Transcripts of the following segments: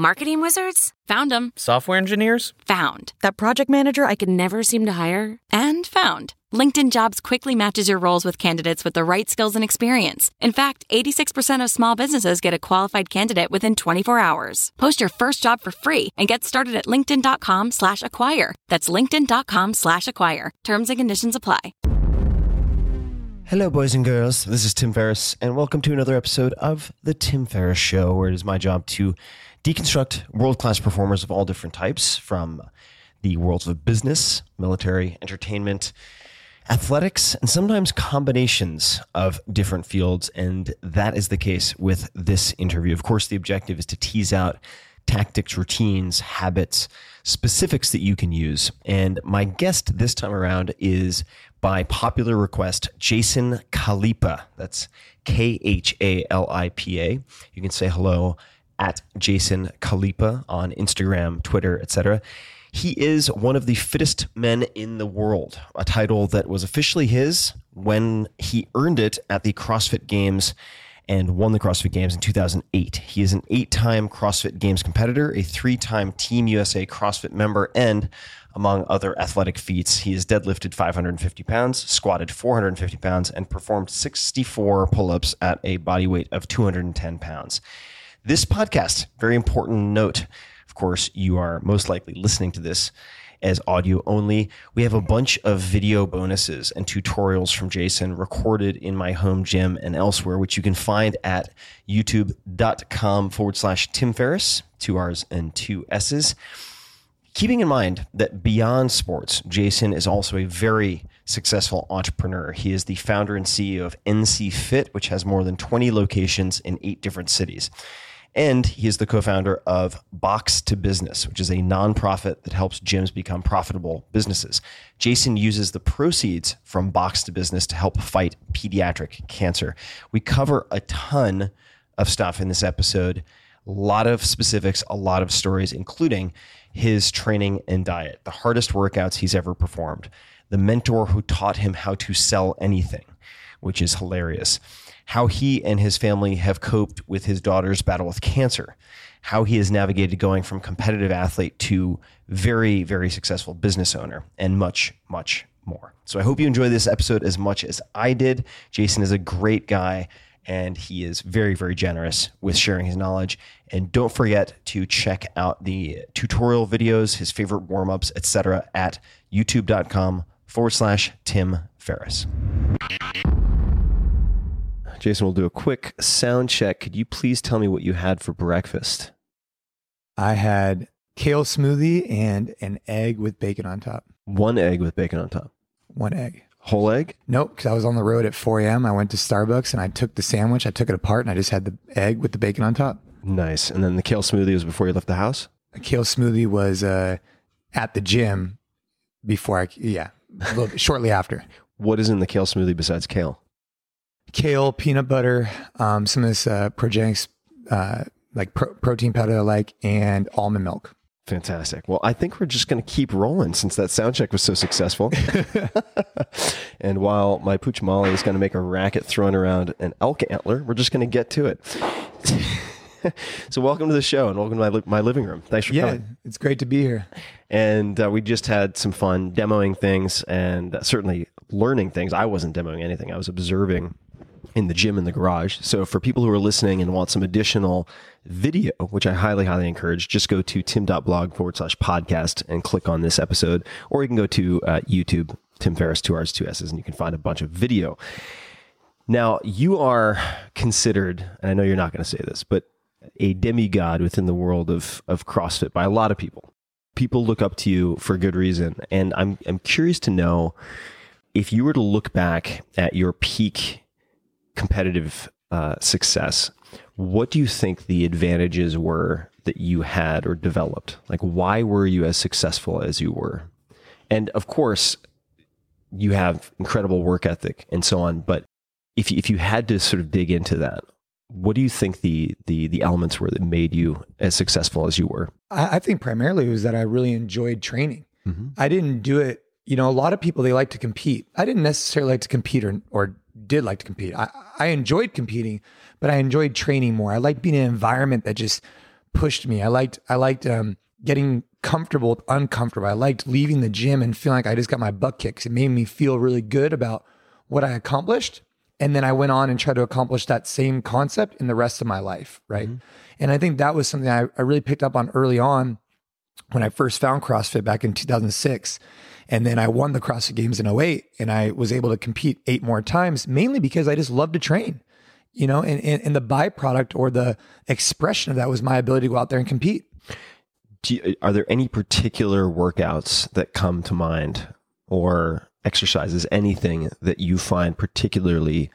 Marketing wizards? Found them. Software engineers? Found. That project manager I could never seem to hire? And found. LinkedIn Jobs quickly matches your roles with candidates with the right skills and experience. In fact, 86% of small businesses get a qualified candidate within 24 hours. Post your first job for free and get started at linkedin.com slash acquire. That's linkedin.com slash acquire. Terms and conditions apply. Hello, boys and girls. This is Tim Ferriss, and welcome to another episode of The Tim Ferriss Show, where it is my job to deconstruct world class performers of all different types from the worlds of business, military, entertainment, athletics, and sometimes combinations of different fields. And that is the case with this interview. Of course, the objective is to tease out tactics, routines, habits, specifics that you can use. And my guest this time around is, by popular request, Jason Khalipa. That's K H A L I P A. You can say hello at Jason Khalipa on Instagram, Twitter, etc. He is one of the fittest men in the world, a title that was officially his when he earned it at the CrossFit Games and won the CrossFit Games in 2008. He is an eight time CrossFit Games competitor, a three time Team USA CrossFit member, and among other athletic feats, he has deadlifted 550 pounds, squatted 450 pounds, and performed 64 pull ups at a body weight of 210 pounds. This podcast, very important note. Of course, you are most likely listening to this as audio only. We have a bunch of video bonuses and tutorials from Jason recorded in my home gym and elsewhere, which you can find at youtube.com forward slash Tim Ferriss, two R's and two S's. Keeping in mind that beyond sports, Jason is also a very successful entrepreneur. He is the founder and CEO of NC Fit, which has more than 20 locations in eight different cities. And he is the co founder of Box to Business, which is a nonprofit that helps gyms become profitable businesses. Jason uses the proceeds from Box to Business to help fight pediatric cancer. We cover a ton of stuff in this episode, a lot of specifics, a lot of stories, including his training and diet, the hardest workouts he's ever performed, the mentor who taught him how to sell anything, which is hilarious how he and his family have coped with his daughter's battle with cancer, how he has navigated going from competitive athlete to very, very successful business owner, and much, much more. So I hope you enjoy this episode as much as I did. Jason is a great guy, and he is very, very generous with sharing his knowledge. And don't forget to check out the tutorial videos, his favorite warm ups, etc., at youtube.com forward slash Tim Ferriss. Jason, we'll do a quick sound check. Could you please tell me what you had for breakfast? I had kale smoothie and an egg with bacon on top. One egg with bacon on top. One egg. Whole egg? Nope, because I was on the road at 4 a.m. I went to Starbucks and I took the sandwich, I took it apart, and I just had the egg with the bacon on top. Nice. And then the kale smoothie was before you left the house? A kale smoothie was uh, at the gym before I, yeah, little shortly after. What is in the kale smoothie besides kale? Kale, peanut butter, um, some of this uh, Progenex, uh, like pro- protein powder I like, and almond milk. Fantastic. Well, I think we're just going to keep rolling since that sound check was so successful. and while my pooch Molly is going to make a racket throwing around an elk antler, we're just going to get to it. so, welcome to the show and welcome to my, li- my living room. Thanks for Yeah, coming. it's great to be here. And uh, we just had some fun demoing things and uh, certainly learning things. I wasn't demoing anything, I was observing in the gym in the garage. So for people who are listening and want some additional video, which I highly, highly encourage, just go to tim.blog forward slash podcast and click on this episode. Or you can go to uh, YouTube, Tim Ferriss, two R's, two S's, and you can find a bunch of video. Now, you are considered, and I know you're not going to say this, but a demigod within the world of, of CrossFit by a lot of people. People look up to you for good reason. And I'm, I'm curious to know if you were to look back at your peak competitive uh, success, what do you think the advantages were that you had or developed? Like, why were you as successful as you were? And of course, you have incredible work ethic and so on. But if you, if you had to sort of dig into that, what do you think the the the elements were that made you as successful as you were? I, I think primarily it was that I really enjoyed training. I didn't do it. You know, a lot of people they like to compete. I didn't necessarily like to compete or or did like to compete. I, I enjoyed competing, but I enjoyed training more. I liked being in an environment that just pushed me. I liked I liked um, getting comfortable with uncomfortable. I liked leaving the gym and feeling like I just got my butt kicked. It made me feel really good about what I accomplished. And then I went on and tried to accomplish that same concept in the rest of my life. Right. And I think that was something I, I really picked up on early on when I first found CrossFit back in 2006. And then I won the CrossFit Games in 08 and I was able to compete eight more times, mainly because I just loved to train, you know, and, and, and the byproduct or the expression of that was my ability to go out there and compete. you, are there any particular workouts that come to mind or exercises anything that you find particularly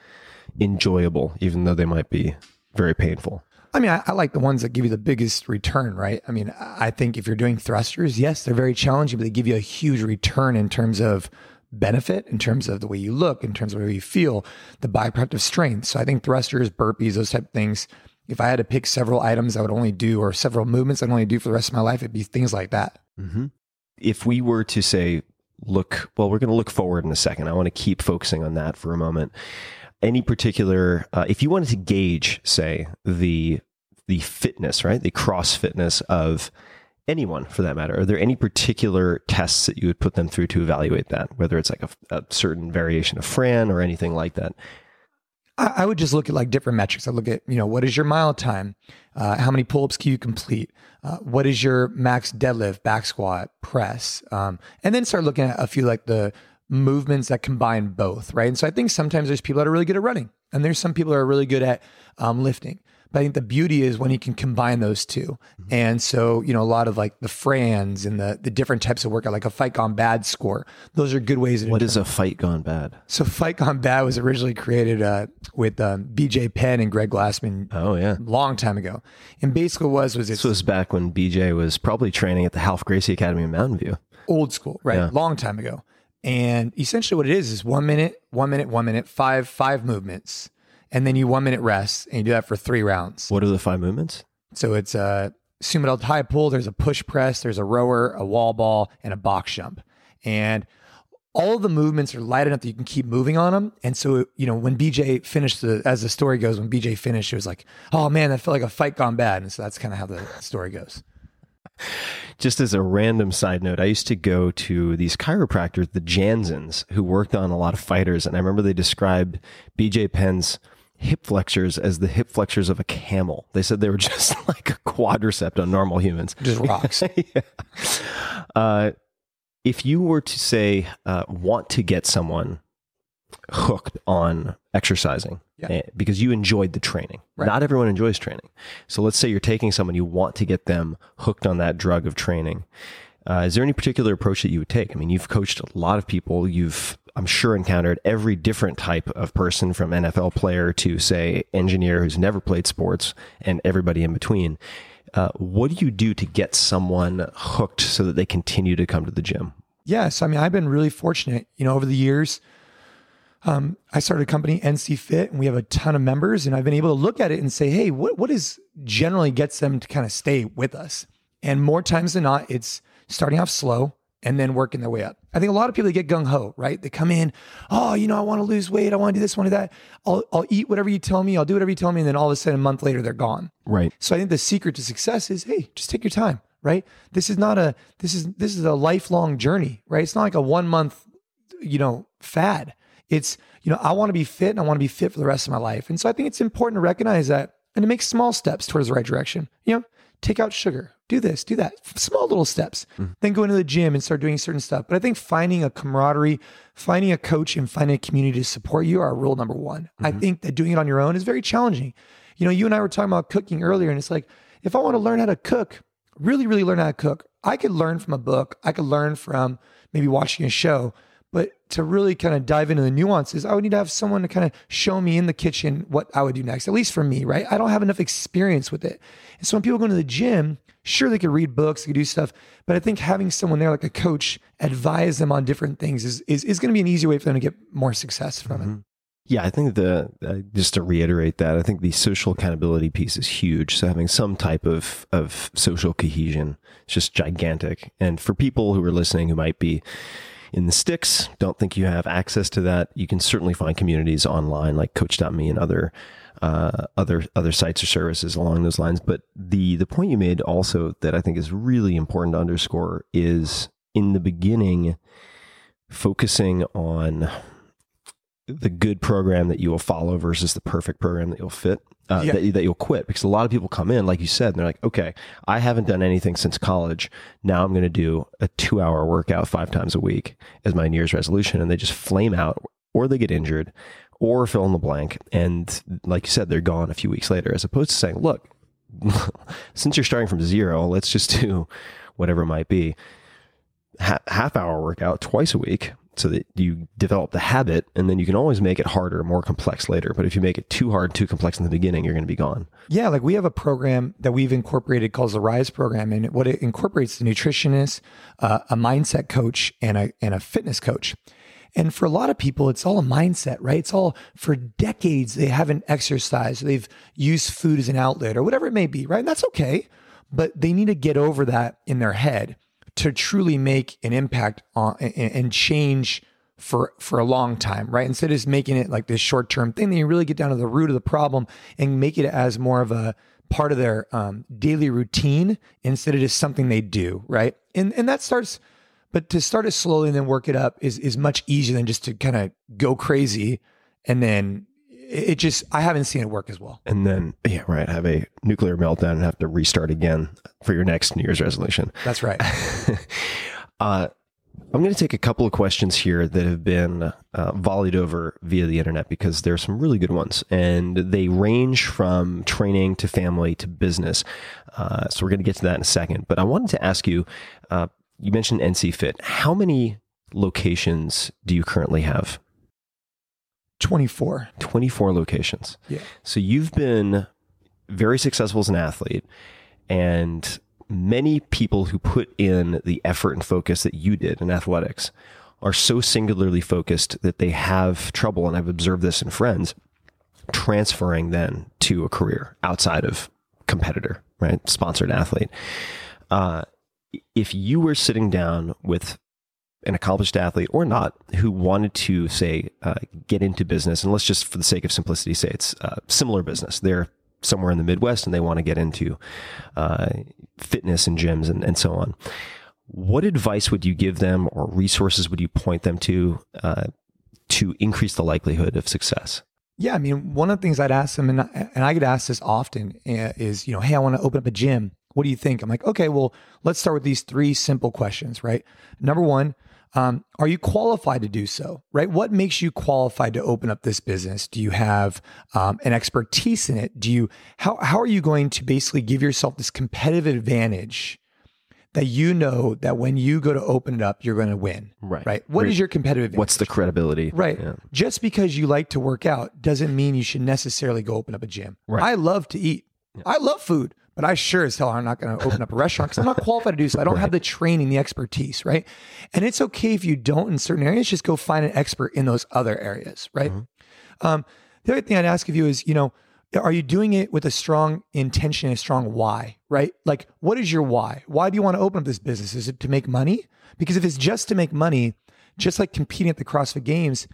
enjoyable even though they might be very painful I mean, I, I like the ones that give you the biggest return, right? I mean, I think if you're doing thrusters, yes, they're very challenging, but they give you a huge return in terms of benefit, in terms of the way you look, in terms of the way you feel, the byproduct of strength. So I think thrusters, burpees, those type of things. If I had to pick several items I would only do, or several movements I'd only do for the rest of my life, it'd be things like that. Mm-hmm. if we were to say look well we're going to look forward in a second i want to keep focusing on that for a moment any particular uh, if you wanted to gauge say the the fitness right the cross fitness of anyone for that matter are there any particular tests that you would put them through to evaluate that whether it's like a, a certain variation of fran or anything like that I, would just look at like different metrics. I look at, you know, what is your mile time? Uh, how many pull-ups can you complete? Uh, what is your max deadlift, back squat, press? Um, and then start looking at a few like the movements that combine both, right? And so I think sometimes there's people that are really good at running, and there's some people that are really good at um, lifting. But I think the beauty is when you can combine those 2 And so, you know, a lot of like the Frans and the the different types of workout, like a fight gone bad score, those are good ways to what is a fight gone bad so Fight Gone Bad was originally created uh, with um, BJ Penn and Greg Glassman oh yeah a long time ago. And basically what was was this was back when bj was probably training at the Ralph Gracie academy in mountain view old school, right? Yeah. Long time ago. And essentially what it is is one minute, one minute, one minute, five, five movements. And then you one minute rest and you do that for three rounds. what are the five movements So it's a sumo delt high pull, there's a push press, there's a rower, a wall ball, and a box jump. And all of the movements are light enough that you can keep moving on them. And so, you know, when BJ finished the, as the story goes, when BJ finished, it was like, oh man, that felt like a fight gone bad. And so that's kind of how the story goes. Just as a random side note, I used to go to these chiropractors, the Jansens, who worked on a lot of fighters. And I remember they described BJ Penn's hip flexors as the hip flexors of a camel. They said they were just like a quadricep on normal humans. Just rocks. yeah. Uh, if you were to say, uh, want to get someone hooked on exercising Yeah. eh, because you enjoyed the training. Right. Not everyone enjoys training. So let's say you're taking someone, you want to get them hooked on that drug of training. Uh, is there any particular approach that you would take? I mean, you've coached a lot of people. You've, I'm sure, encountered every different type of person from NFL player to, say, engineer who's never played sports and everybody in between. Uh, what do you do to get someone hooked so that they continue to come to the gym? Yes, I mean I've been really fortunate. You know, over the years, um, I started a company, NC Fit, and we have a ton of members. And I've been able to look at it and say, hey, what what is generally gets them to kind of stay with us? And more times than not, it's starting off slow and then working their way up. I think a lot of people get gung ho, right? They come in, oh, you know, I want to lose weight, I want to do this, I want to do that. I'll I'll eat whatever you tell me, I'll do whatever you tell me, and then all of a sudden, a month later, they're gone. Right. So I think the secret to success is, hey, just take your time, right? This is not a this is this is a lifelong journey, right? It's not like a one month, you know, fad. It's you know, I want to be fit and I want to be fit for the rest of my life. And so I think it's important to recognize that and to make small steps towards the right direction. You know, take out sugar, do this, do that, small little steps. Mm. Then go into the gym and start doing certain stuff. But I think finding a camaraderie, finding a coach, and finding a community to support you are rule number one. I mm-hmm. think that doing it on your own is very challenging. You know, you and I were talking about cooking earlier, and it's like if I want to learn how to cook, really, really learn how to cook, I could learn from a book. I could learn from maybe watching a show. But to really kind of dive into the nuances, I would need to have someone to kind of show me in the kitchen what I would do next, at least for me, right? I don't have enough experience with it. And so when people go into the gym, sure, they could read books, they could do stuff. But I think having someone there, like a coach, advise them on different things is, is, is going to be an easy way for them to get more success from it. Yeah, I think the uh, just to reiterate that I think the social accountability piece is huge. So having some type of of social cohesion is just gigantic. And for people who are listening who might be in the sticks, don't think you have access to that, you can certainly find communities online like Coach.me and other uh, other other sites or services along those lines. But the the point you made also that I think is really important to underscore is in the beginning focusing on the good program that you will follow versus the perfect program that you'll fit uh, Yeah. that, that you'll quit because a lot of people come in like you said and they're like okay i haven't done anything since college now i'm going to do a two hour workout five times a week as my new year's resolution and they just flame out or they get injured or fill in the blank and like you said they're gone a few weeks later as opposed to saying look since you're starting from zero let's just do whatever it might be ha- half hour workout twice a week so that you develop the habit and then you can always make it harder more complex later but if you make it too hard too complex in the beginning you're going to be gone Yeah, like we have a program that we've incorporated called the Rise program, and what it incorporates the nutritionist, uh, a mindset coach, and a and a fitness coach. And for a lot of people, it's all a mindset, right? It's all for decades they haven't exercised, they've used food as an outlet or whatever it may be, right? And that's okay, but they need to get over that in their head to truly make an impact on and, change for for a long time, right? Instead of just making it like this short term thing, then you really get down to the root of the problem and make it as more of a part of their um, daily routine instead of just something they do, right? And and that starts, but to start it slowly and then work it up is is much easier than just to kind of go crazy and then it just I haven't seen it work as well. and then yeah right have a nuclear meltdown and have to restart again for your next new year's resolution That's right. uh, I'm going to take a couple of questions here that have been uh, volleyed over via the internet because there are some really good ones, and they range from training to family to business. Uh, so we're going to get to that in a second. But I wanted to ask you: uh, you mentioned NC Fit. How many locations do you currently have? 24. 24 locations. Yeah. So you've been very successful as an athlete, and many people who put in the effort and focus that you did in athletics are so singularly focused that they have trouble, and I've observed this in friends, transferring then to a career outside of competitor, right? Sponsored athlete. Uh, if you were sitting down with an accomplished athlete or not who wanted to say uh, get into business. And let's just for the sake of simplicity say it's uh, similar business. They're somewhere in the midwest and they want to get into uh, fitness and gyms and, and so on. What advice would you give them or resources would you point them to uh, to increase the likelihood of success? Yeah, I mean, one of the things I'd ask them, and I, and I get asked this often, uh, is you know, hey, I want to open up a gym. What do you think? I'm like, okay, well, let's start with these three simple questions, right? Number one, um, are you qualified to do so? Right? What makes you qualified to open up this business? Do you have um, an expertise in it? Do you how how are you going to basically give yourself this competitive advantage? That you know that when you go to open it up, you're going to win. Right. Right. What is your competitive advantage? What's the credibility? Right. Yeah. Just because you like to work out doesn't mean you should necessarily go open up a gym. Right. I love to eat. I love food, but I sure as hell am not going to open up a restaurant because I'm not qualified to do so. I don't have the training, the expertise, right? And it's okay if you don't in certain areas. Just go find an expert in those other areas, right? Um, the other thing I'd ask of you is, you know, are you doing it with a strong intention, a strong why, right? Like, what is your why? Why do you want to open up this business? Is it to make money? Because if it's just to make money, just like competing at the CrossFit Games,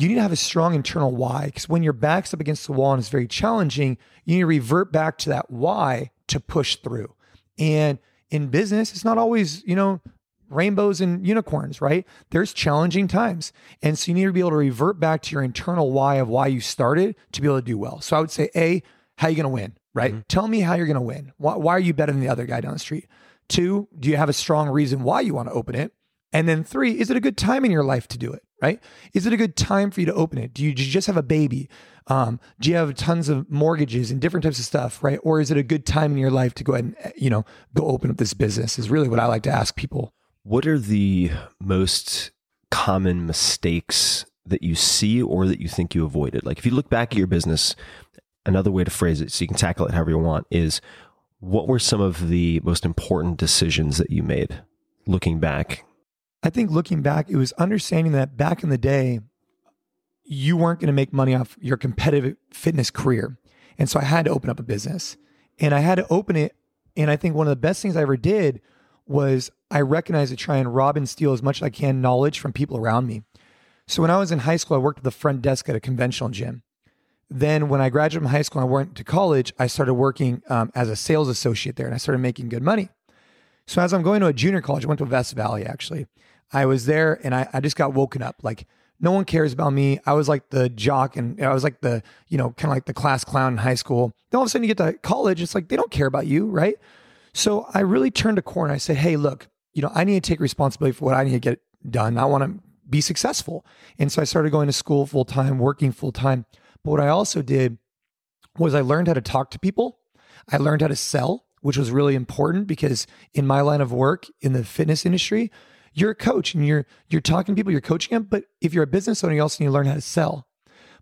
you need to have a strong internal why. Because when your back's up against the wall and it's very challenging, you need to revert back to that why to push through. And in business, it's not always, you know, rainbows and unicorns, right? There's challenging times. And so you need to be able to revert back to your internal why of why you started to be able to do well. So I would say, A, how are you going to win, right? Mm-hmm. Tell me how you're going to win. Why, why are you better than the other guy down the street? Two, do you have a strong reason why you want to open it? And then three, is it a good time in your life to do it? Right? Is it a good time for you to open it? Do you, do you just have a baby? Um, do you have tons of mortgages and different types of stuff? Right? Or is it a good time in your life to go ahead and eh, you know go open up this business? Is really what I like to ask people. What are the most common mistakes that you see or that you think you avoided? Like if you look back at your business, another way to phrase it so you can tackle it however you want is what were some of the most important decisions that you made looking back? I think looking back, it was understanding that back in the day, you weren't going to make money off your competitive fitness career. And so I had to open up a business and I had to open it. And I think one of the best things I ever did was I recognized to try and rob and steal as much as I can knowledge from people around me. So when I was in high school, I worked at the front desk at a conventional gym. Then when I graduated from high school and I went to college, I started working um, as a sales associate there and I started making good money. So as I'm going to a junior college, I went to West Valley actually. I was there and I, I just got woken up. Like no one cares about me. I was like the jock and I was like the, you know, kind of like the class clown in high school. Then all of a sudden you get to college, it's like they don't care about you, right? So I really turned a corner. I said, hey, look, you know, I need to take responsibility for what I need to get done. I want to be successful. And so I started going to school full time, working full time. But what I also did was I learned how to talk to people. I learned how to sell, which was really important because in my line of work in the fitness industry, you're a coach and you're you're talking to people, you're coaching them. But if you're a business owner, you also need to learn how to sell.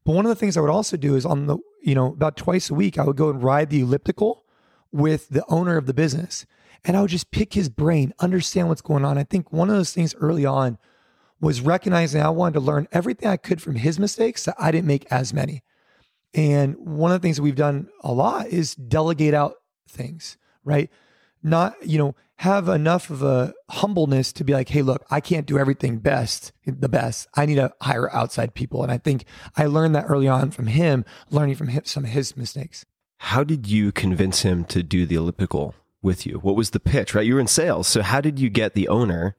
But one of the things I would also do is on the, you know, about twice a week, I would go and ride the elliptical with the owner of the business. And I would just pick his brain, understand what's going on. I think one of those things early on was recognizing I wanted to learn everything I could from his mistakes that I didn't make as many. And one of the things that we've done a lot is delegate out things, right? Not, you know, have enough of a humbleness to be like, hey, look, I can't do everything best, the best. I need to hire outside people. And I think I learned that early on from him, learning from him, some of his mistakes. How did you convince him to do the elliptical with you? What was the pitch, right? You were in sales. So how did you get the owner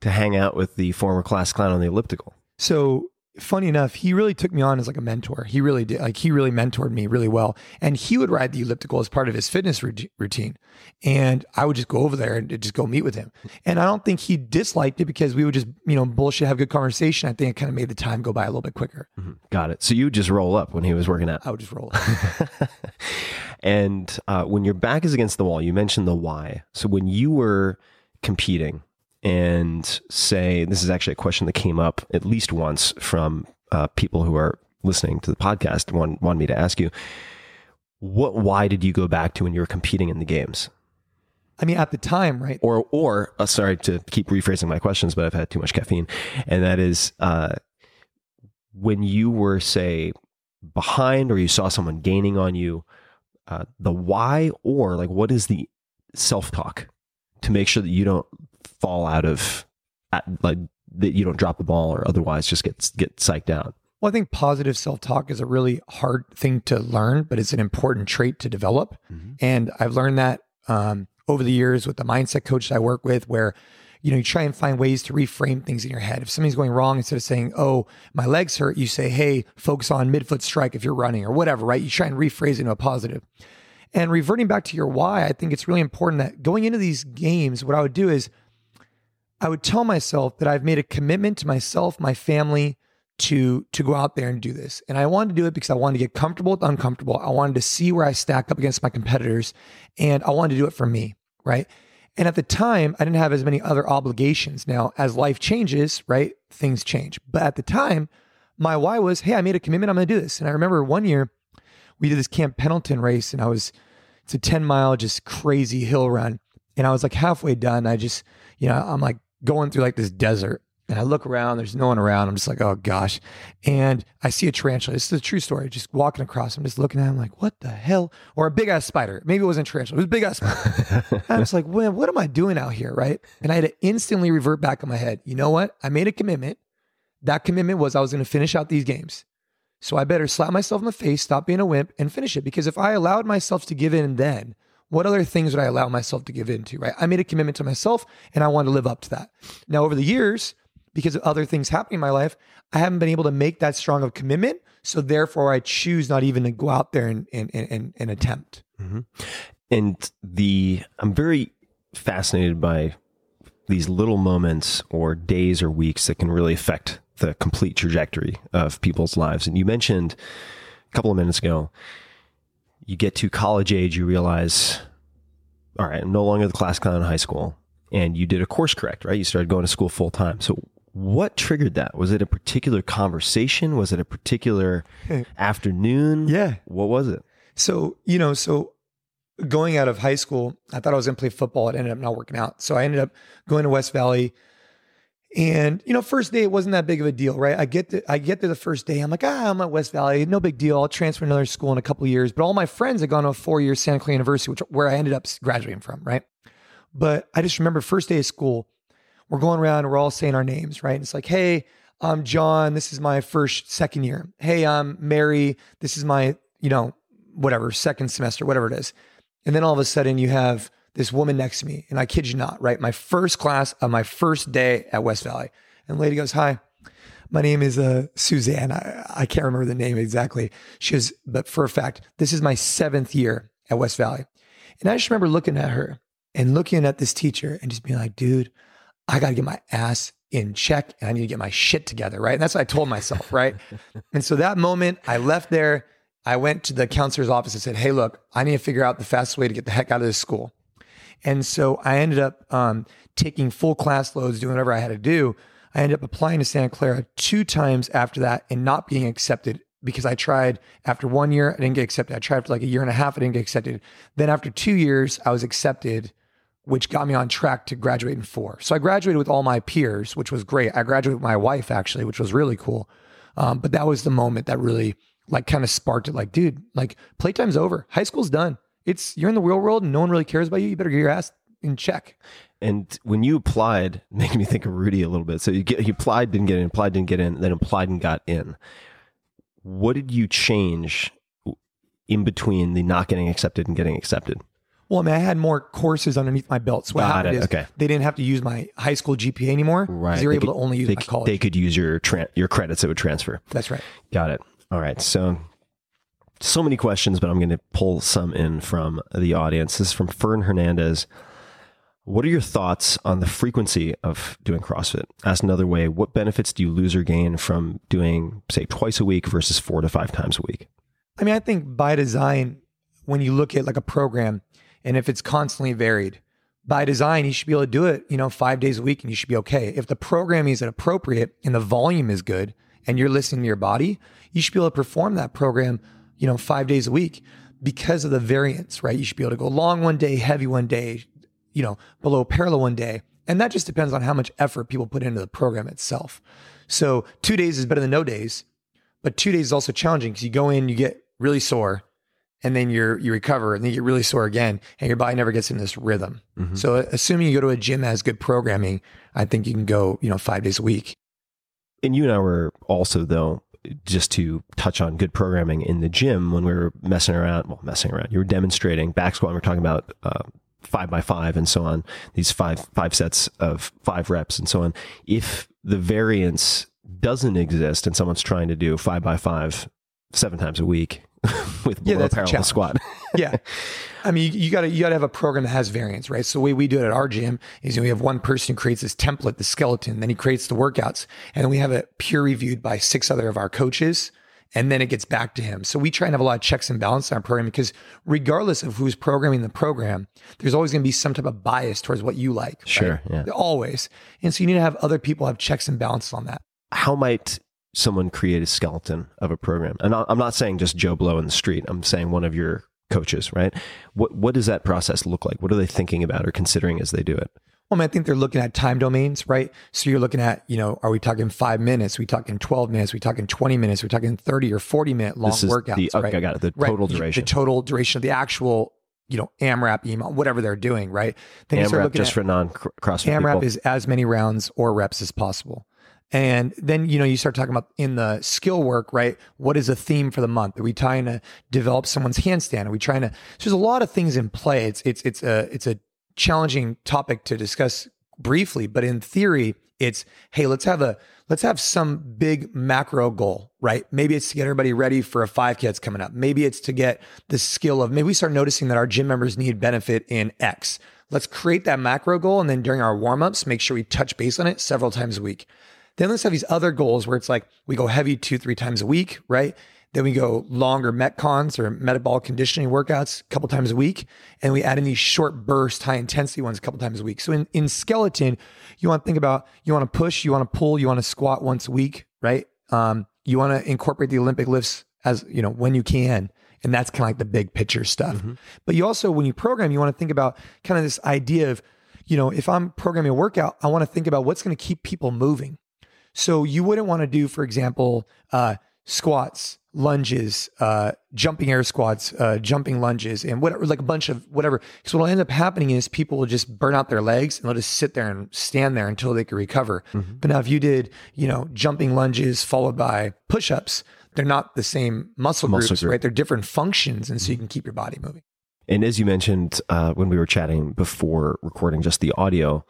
to hang out with the former class clown on the elliptical? So funny enough, he really took me on as like a mentor. He really did. Like he really mentored me really well. And he would ride the elliptical as part of his fitness rout- routine. And I would just go over there and just go meet with him. And I don't think he disliked it because we would just, you know, bullshit, have good conversation. I think it kind of made the time go by a little bit quicker. Got it. So you just roll up when he was working out. I would just roll. up. and uh, when your back is against the wall, you mentioned the why. So when you were competing and say, this is actually a question that came up at least once from uh, people who are listening to the podcast, want, wanted me to ask you, what why did you go back to when you were competing in the games? I mean, at the time, right? Or, or uh, sorry to keep rephrasing my questions, but I've had too much caffeine. And that is uh, when you were, say, behind or you saw someone gaining on you, uh, the why or like what is the self talk to make sure that you don't fall out of at, like that you don't drop the ball or otherwise just get get psyched out. Well, I think positive self talk is a really hard thing to learn, but it's an important trait to develop. And I've learned that um, over the years with the mindset coach I work with, where you know, you try and find ways to reframe things in your head. If something's going wrong, instead of saying, oh, my legs hurt, you say, hey, focus on midfoot strike if you're running or whatever, right? You try and rephrase it into a positive. And reverting back to your why, I think it's really important that going into these games, what I would do is I would tell myself that I've made a commitment to myself, my family, to to go out there and do this. And I wanted to do it because I wanted to get comfortable with uncomfortable. I wanted to see where I stack up against my competitors, and I wanted to do it for me, right? And at the time, I didn't have as many other obligations. Now, as life changes, right, things change. But at the time, my why was, hey, I made a commitment. I'm going to do this. And I remember one year we did this Camp Pendleton race, and I was it's a 10 mile just crazy hill run, and I was like halfway done. I just, you know, I'm like going through like this desert and I look around, there's no one around. I'm just like, oh gosh. And I see a tarantula. This is a true story. Just walking across, I'm just looking at him like, what the hell? Or a big ass spider. Maybe it wasn't tarantula, it was a big ass spider. I was like, well, what am I doing out here? Right. And I had to instantly revert back in my head. You know what? I made a commitment. That commitment was I was going to finish out these games. So I better slap myself in the face, stop being a wimp, and finish it. Because if I allowed myself to give in then, what other things would I allow myself to give in to? Right. I made a commitment to myself and I wanted to live up to that. Now, over the years, because of other things happening in my life, I haven't been able to make that strong of commitment. So therefore, I choose not even to go out there and and and, and attempt. Mm-hmm. And the I'm very fascinated by these little moments or days or weeks that can really affect the complete trajectory of people's lives. And you mentioned a couple of minutes ago, you get to college age, you realize, all right, I'm no longer the class clown in high school. And you did a course correct, right? You started going to school full time. So what triggered that? Was it a particular conversation? Was it a particular afternoon? Yeah. What was it? So, you know, so going out of high school, I thought I was going to play football. It ended up not working out. So I ended up going to West Valley. And, you know, first day, it wasn't that big of a deal, right? I get to, I get to the first day. I'm like, ah, I'm at West Valley. No big deal. I'll transfer to another school in a couple years. But all my friends had gone to a four year Santa Clara University, which where I ended up graduating from, right? But I just remember first day of school, we're going around and we're all saying our names, right? And it's like, hey, I'm John. This is my first, second year. Hey, I'm Mary. This is my, you know, whatever, second semester, whatever it is. And then all of a sudden you have this woman next to me. And I kid you not, right? My first class of my first day at West Valley. And the lady goes, Hi, my name is uh, Suzanne. I, I can't remember the name exactly. She goes, But for a fact, this is my seventh year at West Valley. And I just remember looking at her and looking at this teacher and just being like, dude, I got to get my ass in check and I need to get my shit together. Right. And that's what I told myself. Right. and so that moment I left there, I went to the counselor's office and said, Hey, look, I need to figure out the fastest way to get the heck out of this school. And so I ended up um, taking full class loads, doing whatever I had to do. I ended up applying to Santa Clara two times after that and not being accepted because I tried after one year, I didn't get accepted. I tried for like a year and a half, I didn't get accepted. Then after two years, I was accepted which got me on track to graduate in four. So I graduated with all my peers, which was great. I graduated with my wife actually, which was really cool. Um, but that was the moment that really like kind of sparked it. Like, dude, like playtime's over. High school's done. It's you're in the real world and no one really cares about you. You better get your ass in check. And when you applied, making me think of Rudy a little bit. So you get you applied, didn't get in, applied, didn't get in, then applied and got in. What did you change in between the not getting accepted and getting accepted? Well, I mean, I had more courses underneath my belt. So what Got happened it. is Okay. they didn't have to use my high school GPA anymore. Right. They were They able could- to only use they, my college. They could use your tran your credits that would transfer. That's right. Got it. All right. So, so many questions, but I'm going to pull some in from the audience. This is from Fern Hernandez. What are your thoughts on the frequency of doing CrossFit? Asked another way, what benefits do you lose or gain from doing, say, twice a week versus four to five times a week? I mean, I think by design, when you look at like a program and if it's constantly varied, by design, you should be able to do it, you know, five days a week and you should be okay. If the programming is appropriate and the volume is good and you're listening to your body, you should be able to perform that program, you know, five days a week because of the variance, right? You should be able to go long one day, heavy one day, you know, below parallel one day. And that just depends on how much effort people put into the program itself. So two days is better than no days, but two days is also challenging because you go in, you get really sore, and then you're you recover, and then you get really sore again, and your body never gets in this rhythm. Mm-hmm. So uh, assuming you go to a gym that has good programming, I think you can go, you know, five days a week. And you and I were also, though, just to touch on good programming in the gym when we were messing around, well, messing around, you were demonstrating back squat. and We are talking about uh, five by five and so on, these five five sets of five reps and so on. If the variance doesn't exist and someone's trying to do five by five seven times a week with Yeah, below that's parallel squat. yeah. I mean, you, you gotta, you gotta have a program that has variance, right? So the way we do it at our gym is we have one person who creates this template, the skeleton, then he creates the workouts and then we have it peer reviewed by six other of our coaches. And then it gets back to him. So we try and have a lot of checks and balances in our program because regardless of who's programming the program, there's always going to be some type of bias towards what you like. right? Sure, yeah. Always. And so you need to have other people have checks and balances on that. How might someone create a skeleton of a program? And I'm not saying just Joe Blow in the street. I'm saying one of your coaches, right? What what does that process look like? What are they thinking about or considering as they do it? Well, I, mean, I think they're looking at time domains, right? So you're looking at, you know, are we talking five minutes? we talking 12 minutes? we talking 20 minutes? We're talking 30 or 40 minute long This is workouts, the- okay, right? I got it. The total duration. The total duration of the actual, you know, AMRAP, EMOM, whatever they're doing, right? Then AMRAP looking just at- for non CrossFit AMRAP people. is as many rounds or reps as possible. And then, you know, you start talking about in the skill work, right? What is a theme for the month? Are we trying to develop someone's handstand? Are we trying to, so there's a lot of things in play. It's, it's, it's a, it's a challenging topic to discuss briefly, but in theory, it's, hey, let's have a, let's have some big macro goal, right? Maybe it's to get everybody ready for a 5K that's coming up. Maybe it's to get the skill of, maybe we start noticing that our gym members need benefit in X. Let's create that macro goal. And then during our warmups, make sure we touch base on it several times a week. Then let's have these other goals where it's like we go heavy two, three times a week, right? Then we go longer metcons or metabolic conditioning workouts a couple times a week. And we add in these short burst, high intensity ones a couple times a week. So in, in skeleton, you want to think about you want to push, you want to pull, you want to squat once a week, right? Um, you want to incorporate the Olympic lifts as you know when you can. And that's kind of like the big picture stuff. But you also, when you program, you want to think about kind of this idea of, you know, if I'm programming a workout, I want to think about what's going to keep people moving. So you wouldn't want to do, for example, uh, squats, lunges, uh, jumping air squats, uh, jumping lunges, and whatever, like a bunch of whatever. Because what will end up happening is people will just burn out their legs and they'll just sit there and stand there until they can recover. But now, if you did, you know, jumping lunges followed by push ups, they're not the same muscle, Muscle groups, group. right? They're different functions. And so you can keep your body moving. And as you mentioned uh, when we were chatting before recording just the audio,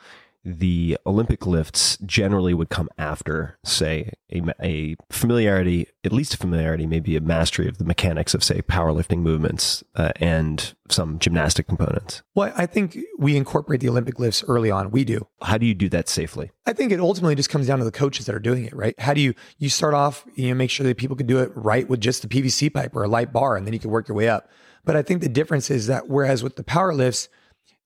the Olympic lifts generally would come after, say, a, a familiarity, at least a familiarity, maybe a mastery of the mechanics of, say, powerlifting movements uh, and some gymnastic components. Well, I think we incorporate the Olympic lifts early on. We do. How do you do that safely? I think it ultimately just comes down to the coaches that are doing it, right? How do you you start off, you know, make sure that people can do it right with just the PVC pipe or a light bar, and then you can work your way up. But I think the difference is that whereas with the power lifts,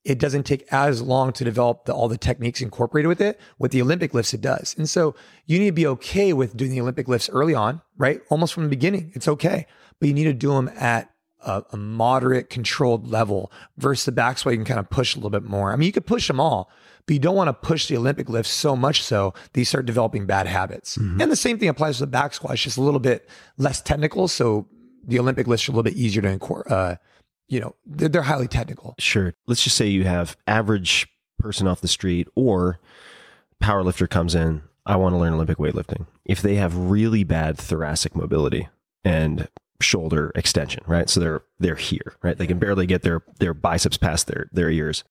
it doesn't take as long to develop the, all the techniques incorporated with it. With the Olympic lifts, it does. And so you need to be okay with doing the Olympic lifts early on, right? Almost from the beginning. It's okay. But you need to do them at a, a moderate, controlled level versus the back squat. You can kind of push a little bit more. I mean, you could push them all, but you don't want to push the Olympic lifts so much so that you start developing bad habits. And the same thing applies to the back squat. It's just a little bit less technical. So the Olympic lifts are a little bit easier to incorporate. Uh, you know, they're, they're highly technical. Sure. Let's just say you have average person off the street or powerlifter comes in, I want to learn Olympic weightlifting. If they have really bad thoracic mobility and shoulder extension, right? So they're they're here, right? They can barely get their their biceps past their their ears.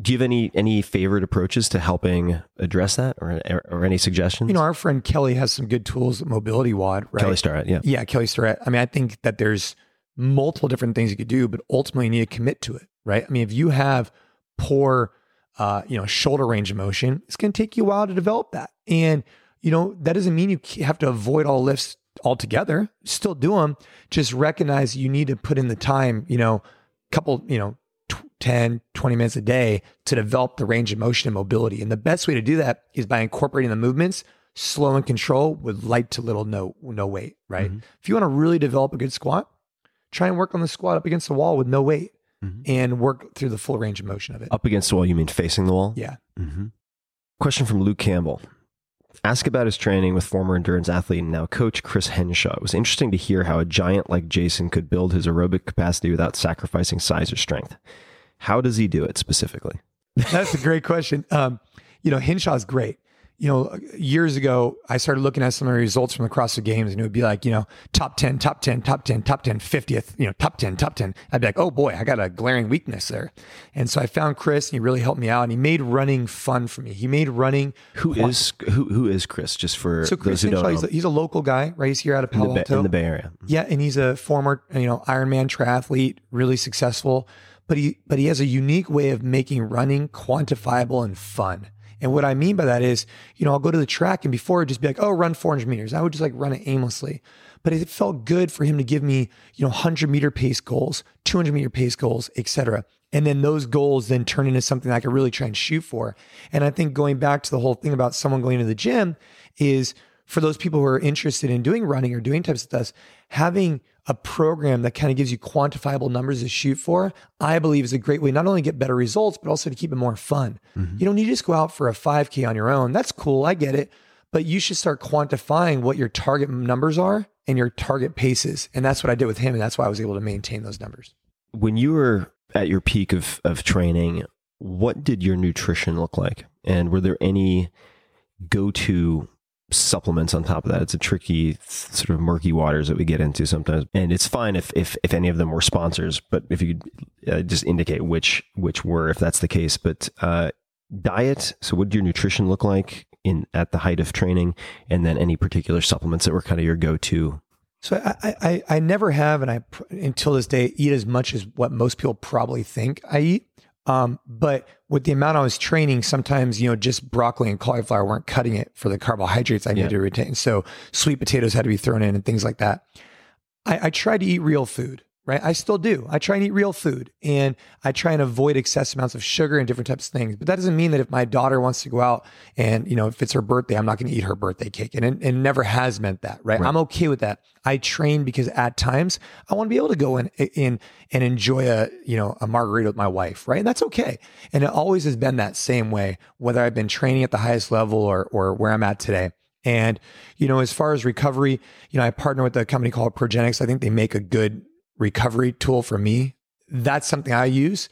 Do you have any any favorite approaches to helping address that or or any suggestions? You know, our friend Kelly has some good tools at MobilityWOD, right? Kelly Starrett, yeah. Yeah, Kelly Starrett. I mean, I think that there's multiple different things you could do, but ultimately you need to commit to it, right? I mean, if you have poor, uh, you know, shoulder range of motion, it's going to take you a while to develop that. And, you know, that doesn't mean you have to avoid all lifts altogether. Still do them. Just recognize you need to put in the time, you know, couple, you know, tw- 10, 20 minutes a day to develop the range of motion and mobility. And the best way to do that is by incorporating the movements slow and control with light to little no no weight, right? If you want to really develop a good squat, try and work on the squat up against the wall with no weight and work through the full range of motion of it. Up against the wall, you mean facing the wall? Yeah. hmm Question from Luke Campbell. Ask about his training with former endurance athlete and now coach Chris Hinshaw. It was interesting to hear how a giant like Jason could build his aerobic capacity without sacrificing size or strength. How does he do it specifically? That's a great question. Um, you know, Hinshaw's great. You know, years ago, I started looking at some of the results from across the CrossFit Games, and it would be like, you know, top 10, top 10, top 10, top 10, 50th, you know, top 10, top 10. I'd be like, oh boy, I got a glaring weakness there. And so I found Chris, and he really helped me out, and he made running fun for me. He made running. Who is who who is Chris? Just for So Chris those who he's, a, he's a local guy, right? He's here out of in, the Palo Alto. in the Bay Area. Mm-hmm. Yeah, and he's a former, you know, Ironman triathlete, really successful. But he but he has a unique way of making running quantifiable and fun. And what I mean by that is, you know, I'll go to the track and before it'd just be like, oh, run 400 meters. I would just like run it aimlessly. But it felt good for him to give me, you know, 100 meter pace goals, 200 meter pace goals, etc. And then those goals then turn into something I could really try and shoot for. And I think going back to the whole thing about someone going to the gym is for those people who are interested in doing running or doing types of stuff, having a program that kind of gives you quantifiable numbers to shoot for, I believe is a great way not only to get better results, but also to keep it more fun. Mm-hmm. You don't need to just go out for a 5K on your own. That's cool. I get it. But you should start quantifying what your target numbers are and your target paces. And that's what I did with him. And that's why I was able to maintain those numbers. When you were at your peak of of training, what did your nutrition look like? And were there any go to supplements on top of that? It's a tricky sort of murky waters that we get into sometimes, and it's fine if if if any of them were sponsors, but if you could uh, just indicate which which were, if that's the case. But uh, diet. So, what did your nutrition look like in at the height of training, and then any particular supplements that were kind of your go to? So I, I, I never have, and I until this day eat as much as what most people probably think I eat. Um, but with the amount I was training, sometimes you know just broccoli and cauliflower weren't cutting it for the carbohydrates I Yeah. needed to retain. So sweet potatoes had to be thrown in and things like that. I, I tried to eat real food, right? I still do. I try and eat real food, and I try and avoid excess amounts of sugar and different types of things. But that doesn't mean that if my daughter wants to go out and you know if it's her birthday, I'm not going to eat her birthday cake, and it, it never has meant that, right? Right. I'm okay with that. I train because at times I want to be able to go in, in and enjoy a you know a margarita with my wife, right? And that's okay. And it always has been that same way, whether I've been training at the highest level or or where I'm at today. And you know, as far as recovery, you know, I partner with a company called Progenex. I think they make a good recovery tool for me. That's something I use.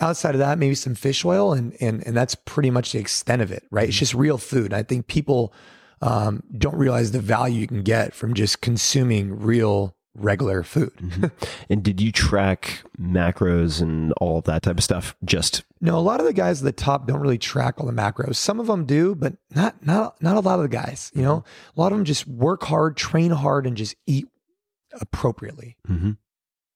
Outside of that, maybe some fish oil, and and and that's pretty much the extent of it, right? It's mm-hmm. just real food. I think people um, don't realize the value you can get from just consuming real regular food. Mm-hmm. And did you track macros and all of that type of stuff? Just No, a lot of the guys at the top don't really track all the macros. Some of them do, but not not not a lot of the guys. You mm-hmm. know, a lot of them just work hard, train hard, and just eat appropriately.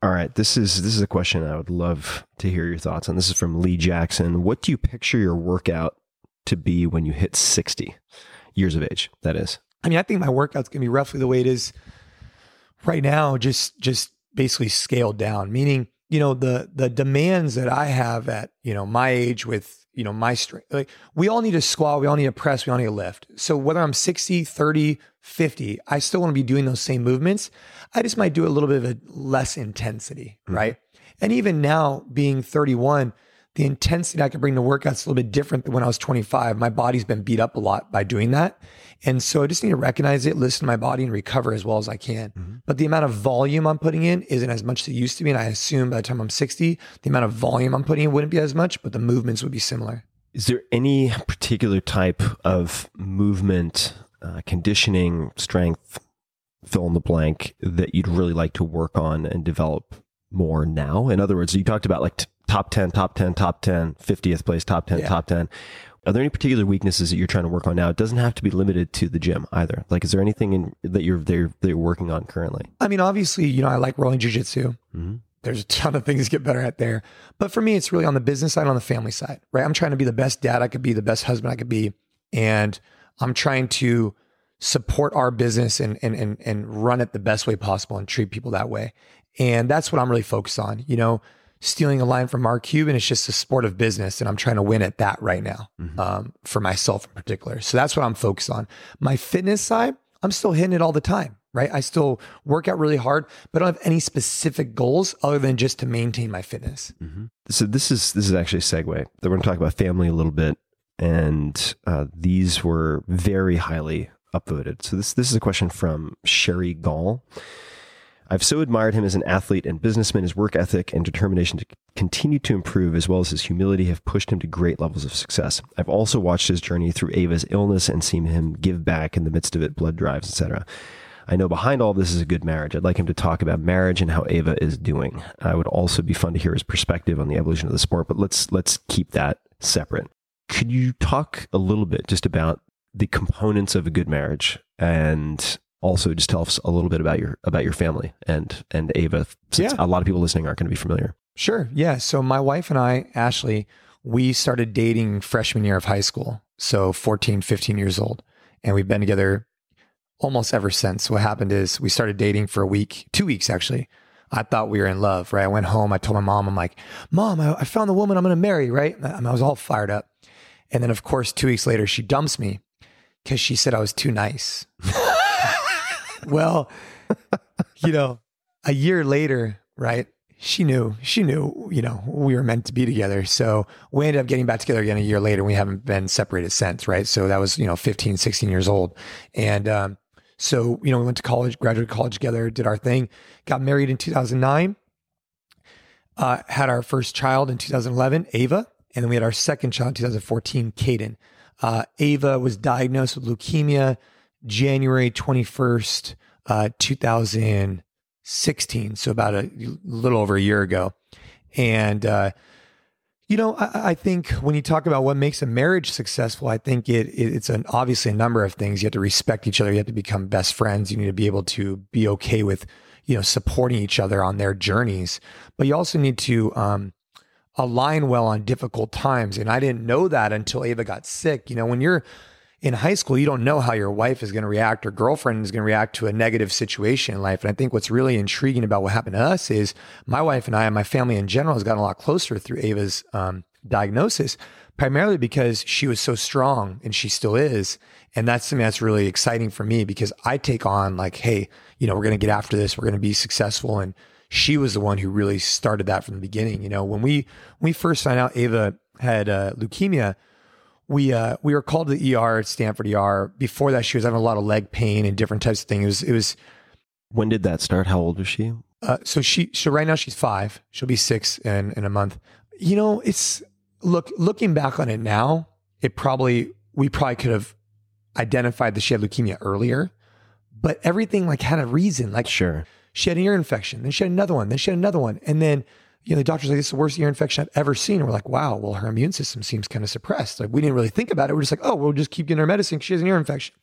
All right, this is this is a question I would love to hear your thoughts on. This is from Lee Jackson. What do you picture your workout to be when you hit 60 years of age? That is. I mean, I think my workout's gonna be roughly the way it is right now, just just basically scaled down. Meaning, you know, the the demands that I have at you know my age with you know my strength, like we all need to squat, we all need to press, we all need to lift. So whether I'm 60, 30, 50, I still want to be doing those same movements. I just might do a little bit of a less intensity, mm-hmm. right? And even now, being 31, the intensity I can bring to workouts is a little bit different than when I was 25. My body's been beat up a lot by doing that. And so I just need to recognize it, listen to my body, and recover as well as I can. But the amount of volume I'm putting in isn't as much as it used to be. And I assume by the time I'm 60, the amount of volume I'm putting in wouldn't be as much, but the movements would be similar. Is there any particular type of movement, uh, conditioning, strength, fill in the blank that you'd really like to work on and develop more now? In other words, you talked about like t- top 10, top 10, top 10, 50th place, top 10, Yeah. top 10. Are there any particular weaknesses that you're trying to work on now? It doesn't have to be limited to the gym either. Like, is there anything in, that you're that you're working on currently? I mean, obviously, you know, I like rolling jujitsu. Mhm. There's a ton of things to get better at there. But for me, it's really on the business side, on the family side, right? I'm trying to be the best dad I could be, the best husband I could be. And I'm trying to support our business and, and, and, and run it the best way possible and treat people that way. And that's what I'm really focused on. You know, stealing a line from Mark Cuban, it's just a sport of business. And I'm trying to win at that right now um, for myself in particular. So that's what I'm focused on. My fitness side, I'm still hitting it all the time, right? I still work out really hard, but I don't have any specific goals other than just to maintain my fitness. So this is this is actually a segue. That we're going to talk about family a little bit, and uh, these were very highly upvoted. So this this is a question from Sherry Gall. I've so admired him as an athlete and businessman. His work ethic and determination to continue to improve, as well as his humility, have pushed him to great levels of success. I've also watched his journey through Ava's illness and seen him give back in the midst of it, blood drives, etc. I know behind all this is a good marriage. I'd like him to talk about marriage and how Ava is doing. I would also be fun to hear his perspective on the evolution of the sport, but let's let's keep that separate. Could you talk a little bit just about the components of a good marriage and also just tell us a little bit about your about your family and and Ava since Yeah. a lot of people listening aren't going to be familiar. Sure. Yeah. So my wife and I, Ashley, we started dating freshman year of high school. So 14, 15 years old. And we've been together almost ever since. What happened is we started dating for a week, two weeks actually. I thought we were in love, right? I went home. I told my mom, I'm like, Mom, I, I found the woman I'm going to marry, right? I was all fired up. And then, of course, two weeks later, she dumps me because she said I was too nice. well, you know, a year later, right? She knew, she knew, you know, we were meant to be together. So we ended up getting back together again a year later. We haven't been separated since, right? So that was, you know, 15, 16 years old. And, um, so, you know, we went to college, graduated college together, did our thing, got married in 2009, uh, had our first child in 2011, Ava. And then we had our second child in 2014, Caden. Uh, Ava was diagnosed with leukemia January 21st, uh, 2016. So about a little over a year ago. And, uh, you know, I, I think when you talk about what makes a marriage successful, I think it, it it's an obviously a number of things. You have to respect each other. You have to become best friends. You need to be able to be okay with, you know, supporting each other on their journeys. But you also need to um, align well on difficult times. And I didn't know that until Ava got sick. You know, when you're in high school, you don't know how your wife is going to react or girlfriend is going to react to a negative situation in life. And I think what's really intriguing about what happened to us is my wife and I and my family in general has gotten a lot closer through Ava's um, diagnosis, primarily because she was so strong and she still is. And that's something that's really exciting for me because I take on like, hey, you know, we're going to get after this. We're going to be successful. And she was the one who really started that from the beginning. You know, when we when we first found out Ava had uh, leukemia, we uh, we were called to the ER at Stanford ER. Before that, she was having a lot of leg pain and different types of things. It was it was When did that start? How old was she? uh, so she so right now she's five. She'll be six in in a month. You know, it's look looking back on it now, it probably we probably could have identified that she had leukemia earlier, but everything like had a reason. Like Sure. she had an ear infection, then she had another one, then she had another one, and then you know the doctor's like, "This is the worst ear infection I've ever seen." We're like, "Wow, well her immune system seems kind of suppressed." Like we didn't really think about it. We're just like, "Oh, we'll just keep getting her medicine. She has an ear infection."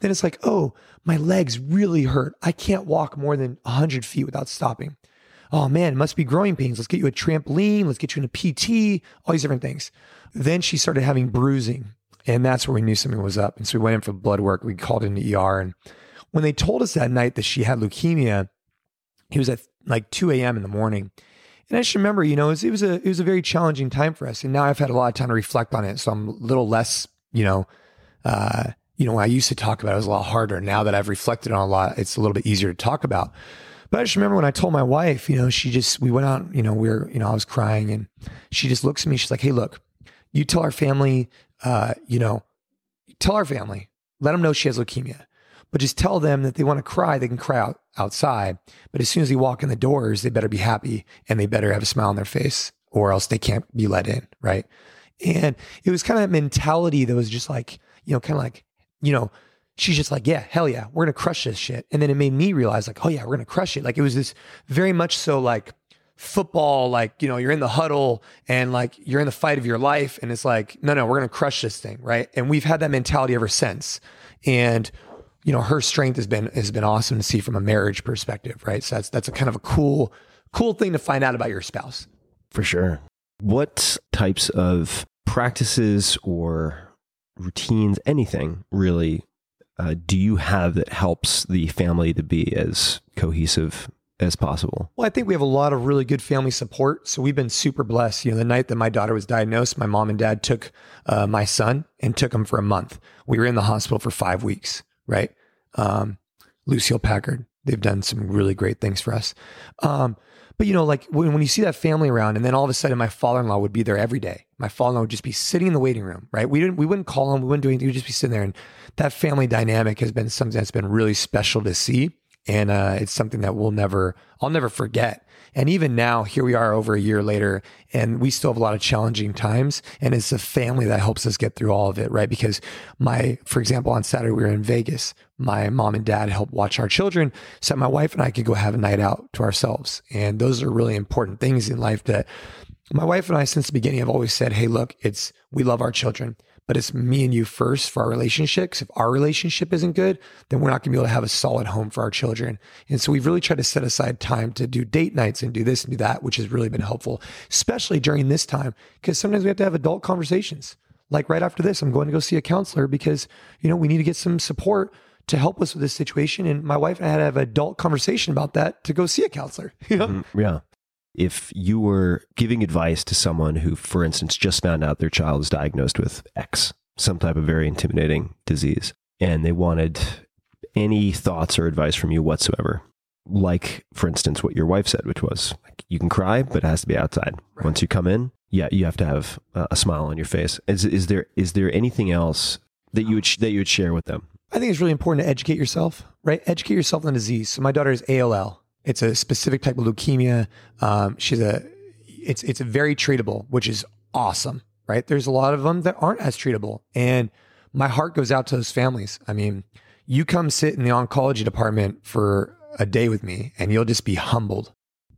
Then it's like, "Oh, my legs really hurt. I can't walk more than hundred feet without stopping." Oh man, must be growing pains. Let's get you a trampoline. Let's get you in a PT. All these different things. Then she started having bruising, and that's where we knew something was up. And so we went in for blood work. We called in the ER, and when they told us that night that she had leukemia, it was at like 2 a.m. in the morning. And I just remember, you know, it was, it was a it was a very challenging time for us. And now I've had a lot of time to reflect on it. So I'm a little less, you know, uh, you know, when I used to talk about it, it was a lot harder. Now that I've reflected on a lot, it's a little bit easier to talk about. But I just remember when I told my wife, you know, she just we went out, you know, we are you know, I was crying and she just looks at me, she's like, Hey, look, you tell our family, uh, you know, tell our family, let them know she has leukemia. But just tell them that they want to cry, they can cry out outside. But as soon as they walk in the doors, they better be happy and they better have a smile on their face, or else they can't be let in, right? And it was kind of that mentality that was just like, you know, kind of like, you know, she's just like, yeah, hell yeah, we're gonna crush this shit. And then it made me realize, like, oh yeah, we're gonna crush it. Like it was this very much so like football, like, you know, you're in the huddle and like you're in the fight of your life. And it's like, no, no, we're gonna crush this thing, right? And we've had that mentality ever since. And you know, her strength has been has been awesome to see from a marriage perspective, right? So that's that's a kind of a cool, cool thing to find out about your spouse. For sure. What types of practices or routines, anything really, uh, do you have that helps the family to be as cohesive as possible? Well, I think we have a lot of really good family support. So we've been super blessed. You know, the night that my daughter was diagnosed, my mom and dad took uh, my son and took him for a month. We were in the hospital for five weeks, right? Um, Lucile Packard, they've done some really great things for us. Um, but you know, like when, when you see that family around, and then all of a sudden my father-in-law would be there every day. My father-in-law would just be sitting in the waiting room, right? We didn't, we wouldn't call him, we wouldn't do anything. We'd just be sitting there, and that family dynamic has been something that's been really special to see. And uh, it's something that we'll never, I'll never forget. And even now, here we are over a year later, and we still have a lot of challenging times. And it's the family that helps us get through all of it, right? Because my, for example, on Saturday, we were in Vegas. My mom and dad helped watch our children so my wife and I could go have a night out to ourselves. And those are really important things in life that my wife and I, since the beginning, have always said, hey, look, it's, we love our children but it's me and you first for our relationship. 'Cause if our relationship isn't good, then we're not going to be able to have a solid home for our children. And so we've really tried to set aside time to do date nights and do this and do that, which has really been helpful, especially during this time, because sometimes we have to have adult conversations. Like right after this, I'm going to go see a counselor because, you know, we need to get some support to help us with this situation. And my wife and I had to have an adult conversation about that to go see a counselor. You know? Mm, yeah. If you were giving advice to someone who, for instance, just found out their child is diagnosed with X, some type of very intimidating disease, and they wanted any thoughts or advice from you whatsoever, like, for instance, what your wife said, which was, like, you can cry, but it has to be outside. Right. Once you come in, yeah, you have to have a, smile on your face. Is, is there is there anything else that you would sh- that you would share with them? I think it's really important to educate yourself, right? Educate yourself on the disease. So my daughter is ALL. It's a specific type of leukemia. Um, she's a, it's it's very treatable, which is awesome, right? There's a lot of them that aren't as treatable, and my heart goes out to those families. I mean, you come sit in the oncology department for a day with me, and you'll just be humbled.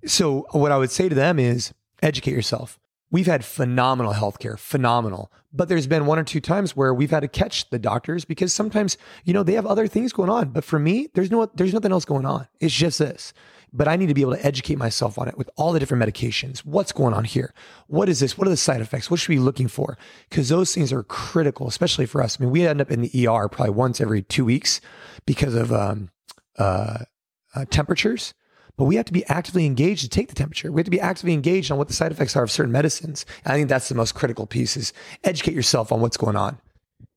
So what I would say to them is educate yourself. We've had phenomenal healthcare, phenomenal. But there's been one or two times where we've had to catch the doctors because sometimes, you know, they have other things going on. But for me, there's no there's nothing else going on. It's just this. But I need to be able to educate myself on it with all the different medications. What's going on here? What is this? What are the side effects? What should we be looking for? Because those things are critical, especially for us. I mean, we end up in the ER probably once every two weeks because of um, uh, uh, temperatures but we have to be actively engaged to take the temperature. We have to be actively engaged on what the side effects are of certain medicines. And I think that's the most critical piece is educate yourself on what's going on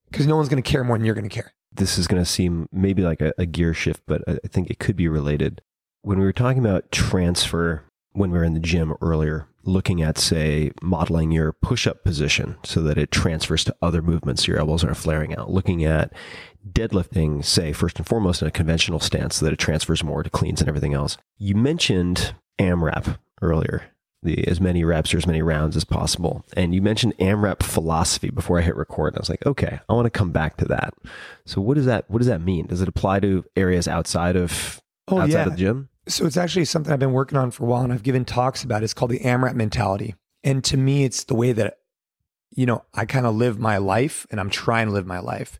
because no one's going to care more than you're going to care. This is going to seem maybe like a, a gear shift, but I think it could be related. When we were talking about transfer when we were in the gym earlier, looking at, say, modeling your push up position so that it transfers to other movements, your elbows aren't flaring out, looking at deadlifting, say, first and foremost in a conventional stance so that it transfers more to cleans and everything else. You mentioned AMRAP earlier, the as many reps or as many rounds as possible. And you mentioned AMRAP philosophy before I hit record. And I was like, okay, I want to come back to that. So what does that what does that mean? Does it apply to areas outside of Oh, outside yeah. of the gym? So it's actually something I've been working on for a while and I've given talks about. It's called the AMRAP mentality. And to me, it's the way that, you know, I kind of live my life and I'm trying to live my life.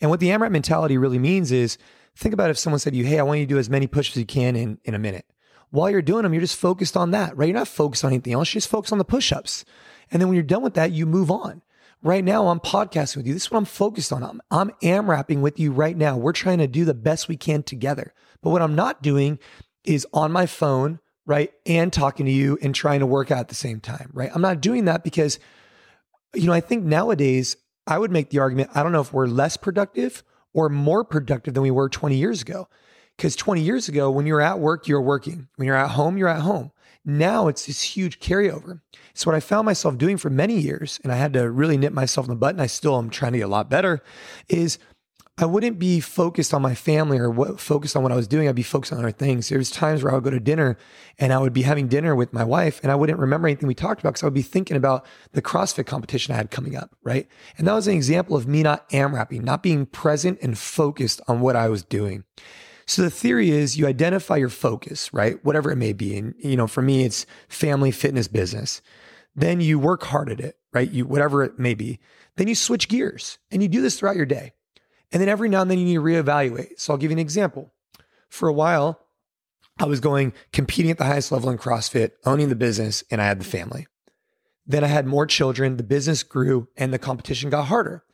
And what the AMRAP mentality really means is think about if someone said to you, Hey, I want you to do as many push-ups as you can in, in a minute. While you're doing them, you're just focused on that, right? You're not focused on anything else. You're just focused on the push-ups. And then when you're done with that, you move on. Right now, I'm podcasting with you. This is what I'm focused on. I'm, I'm AMRAPing with you right now. We're trying to do the best we can together. But what I'm not doing is on my phone, right? And talking to you and trying to work out at the same time, right? I'm not doing that because, you know, I think nowadays I would make the argument I don't know if we're less productive or more productive than we were 20 years ago. Because 20 years ago, when you're at work, you're working. When you're at home, you're at home. Now it's this huge carryover. So, what I found myself doing for many years, and I had to really nip myself in the butt, and I still am trying to get a lot better, is I wouldn't be focused on my family or what, focused on what I was doing. I'd be focused on other things. There's times where I would go to dinner and I would be having dinner with my wife and I wouldn't remember anything we talked about because I would be thinking about the CrossFit competition I had coming up, right? And that was an example of me not AMRAPing, not being present and focused on what I was doing. So the theory is you identify your focus, right? Whatever it may be. And, you know, for me, it's family, fitness, business. Then you work hard at it, right? You, whatever it may be. Then you switch gears and you do this throughout your day. And then every now and then you need to reevaluate. So I'll give you an example. For a while, I was going competing at the highest level in CrossFit, owning the business, and I had the family. Then I had more children, the business grew, and the competition got harder.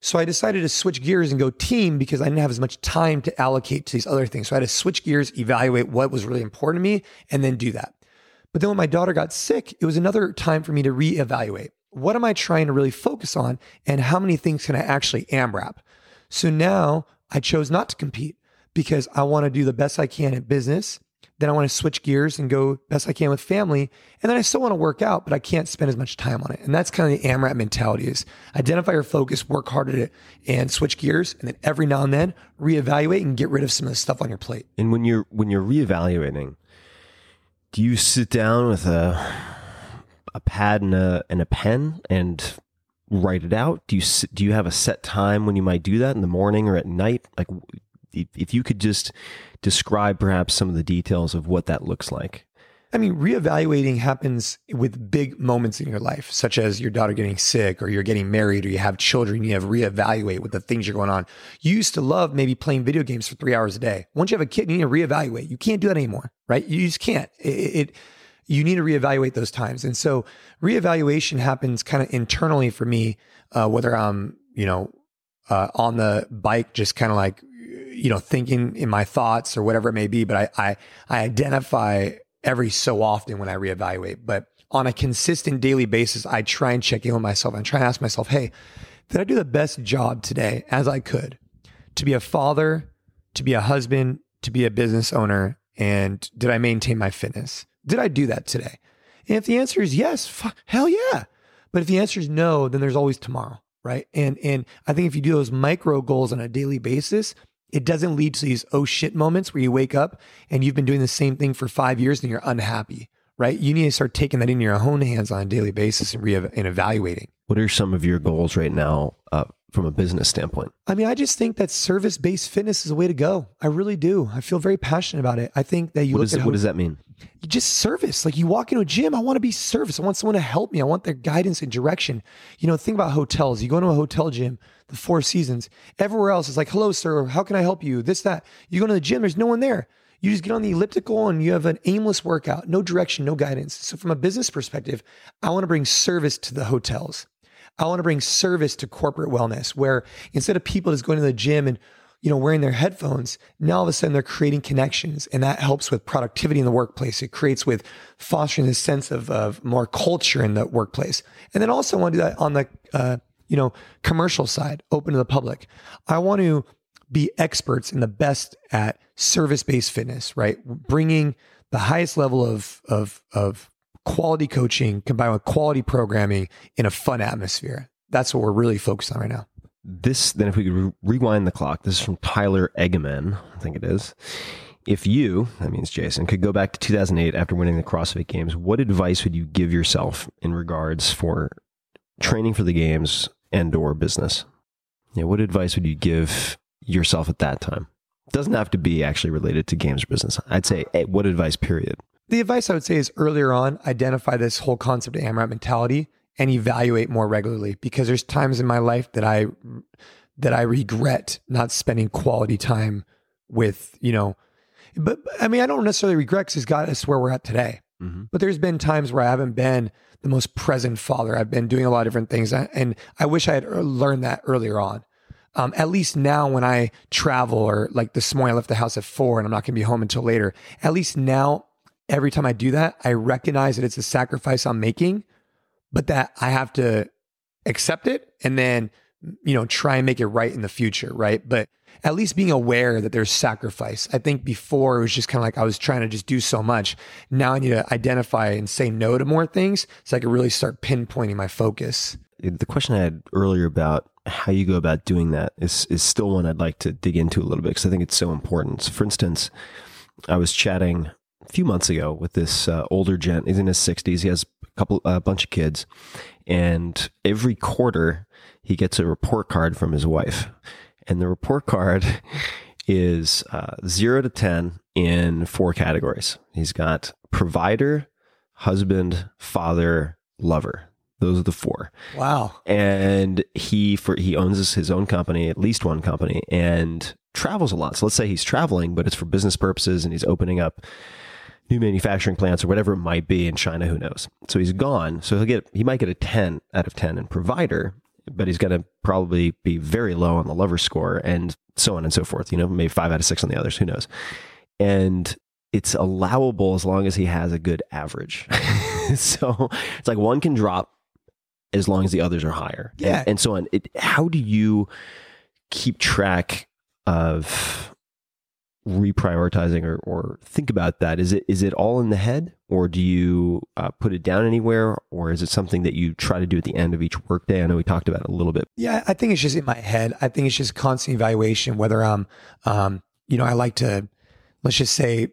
So I decided to switch gears and go team because I didn't have as much time to allocate to these other things. So I had to switch gears, evaluate what was really important to me, and then do that. But then when my daughter got sick, it was another time for me to reevaluate. What am I trying to really focus on? And how many things can I actually AMRAP? So now I chose not to compete because I want to do the best I can at business Then I want to switch gears and go best I can with family. And then I still want to work out, but I can't spend as much time on it. And that's kind of the AMRAP mentality is identify your focus, work hard at it and switch gears. And then every now and then reevaluate and get rid of some of the stuff on your plate. And when you're when you're reevaluating, do you sit down with a a pad and a and a pen and write it out? Do you do you have a set time when you might do that in the morning or at night? Like if you could just describe perhaps some of the details of what that looks like. I mean, reevaluating happens with big moments in your life, such as your daughter getting sick or you're getting married or you have children. You have reevaluate with the things you're going on. You used to love maybe playing video games for three hours a day. Once you have a kid, you need to reevaluate. You can't do that anymore, right? You just can't. It, it you need to reevaluate those times. And so reevaluation happens kind of internally for me, uh, whether I'm, you know, uh, on the bike, just kind of like, you know, thinking in my thoughts or whatever it may be. But I, I, I identify every so often when I reevaluate. But on a consistent daily basis, I try and check in with myself and try and ask myself, hey, did I do the best job today as I could to be a father, to be a husband, to be a business owner? And did I maintain my fitness? Did I do that today? And if the answer is yes, fuck, hell yeah. But if the answer is no, then there's always tomorrow, right? And and I think if you do those micro goals on a daily basis, it doesn't lead to these oh shit moments where you wake up and you've been doing the same thing for five years and you're unhappy, right? You need to start taking that in your own hands on a daily basis and, re- and evaluating. What are some of your goals right now uh, from a business standpoint? I mean, I just think that service based fitness is the way to go. I really do. I feel very passionate about it. I think that you What, look is at what does that mean? you just service. Like you walk into a gym, I want to be service. I want someone to help me. I want their guidance and direction. You know, think about hotels. You go into a hotel gym, the Four Seasons. Everywhere else is like, hello, sir. How can I help you? This, that. You go to the gym, there's no one there. You just get on the elliptical and you have an aimless workout, no direction, no guidance. So, from a business perspective, I want to bring service to the hotels. I want to bring service to corporate wellness, where instead of people just going to the gym and you know, wearing their headphones, now all of a sudden they're creating connections and that helps with productivity in the workplace. It creates with fostering this sense of, of more culture in the workplace. And then also I want to do that on the, uh, you know, commercial side, open to the public. I want to be experts and the best at service-based fitness, right? Bringing the highest level of, of, of quality coaching combined with quality programming in a fun atmosphere. That's what we're really focused on right now. This then if we could re- rewind the clock this is from tyler egeman i think it is. If you that means jason could go back to 2008 after winning the crossfit games what advice would you give yourself in regards for training for the games and or business? Yeah, what advice would you give yourself at that time? It doesn't have to be actually related to games or business. I'd say hey, what advice period the advice i would say is earlier on identify this whole concept of amrap mentality and evaluate more regularly because there's times in my life that I that I regret not spending quality time with, you know, but I mean, I don't necessarily regret because it's got us where we're at today. Mm-hmm. But there's been times where I haven't been the most present father. I've been doing a lot of different things, and I wish I had learned that earlier on. Um, at least now, when I travel, or like this morning, I left the house at four, and I'm not going to be home until later. At least now, every time I do that, I recognize that it's a sacrifice I'm making but that I have to accept it and then, you know, try and make it right in the future, right? But at least being aware that there's sacrifice. I think before it was just kind of like I was trying to just do so much. Now I need to identify and say no to more things so I can really start pinpointing my focus. The question I had earlier about how you go about doing that is is still one I'd like to dig into a little bit because I think it's so important. So for instance, I was chatting few months ago with this uh, older gent. He's in his 60s. He has a couple a bunch of kids, and every quarter he gets a report card from his wife, and the report card is uh, zero to ten in four categories. He's got provider, husband, father, lover. Those are the four. Wow. And he for he owns his own company, at least one company, and travels a lot. So let's say he's traveling, but it's for business purposes, and he's opening up new manufacturing plants or whatever it might be in China. Who knows? So he's gone. So he'll get he might get a ten out of ten in provider, but he's going to probably be very low on the lover score and so on and so forth. You know, maybe five out of six on the others. Who knows? And it's allowable as long as he has a good average. so it's like one can drop as long as the others are higher. Yeah. And, and so on. It, how do you keep track of reprioritizing or, or think about that? Is it is it all in the head, or do you uh, put it down anywhere, or is it something that you try to do at the end of each workday? I know we talked about it a little bit. Yeah, I think it's just in my head. I think it's just constant evaluation. Whether I'm, um, you know, I like to, let's just say,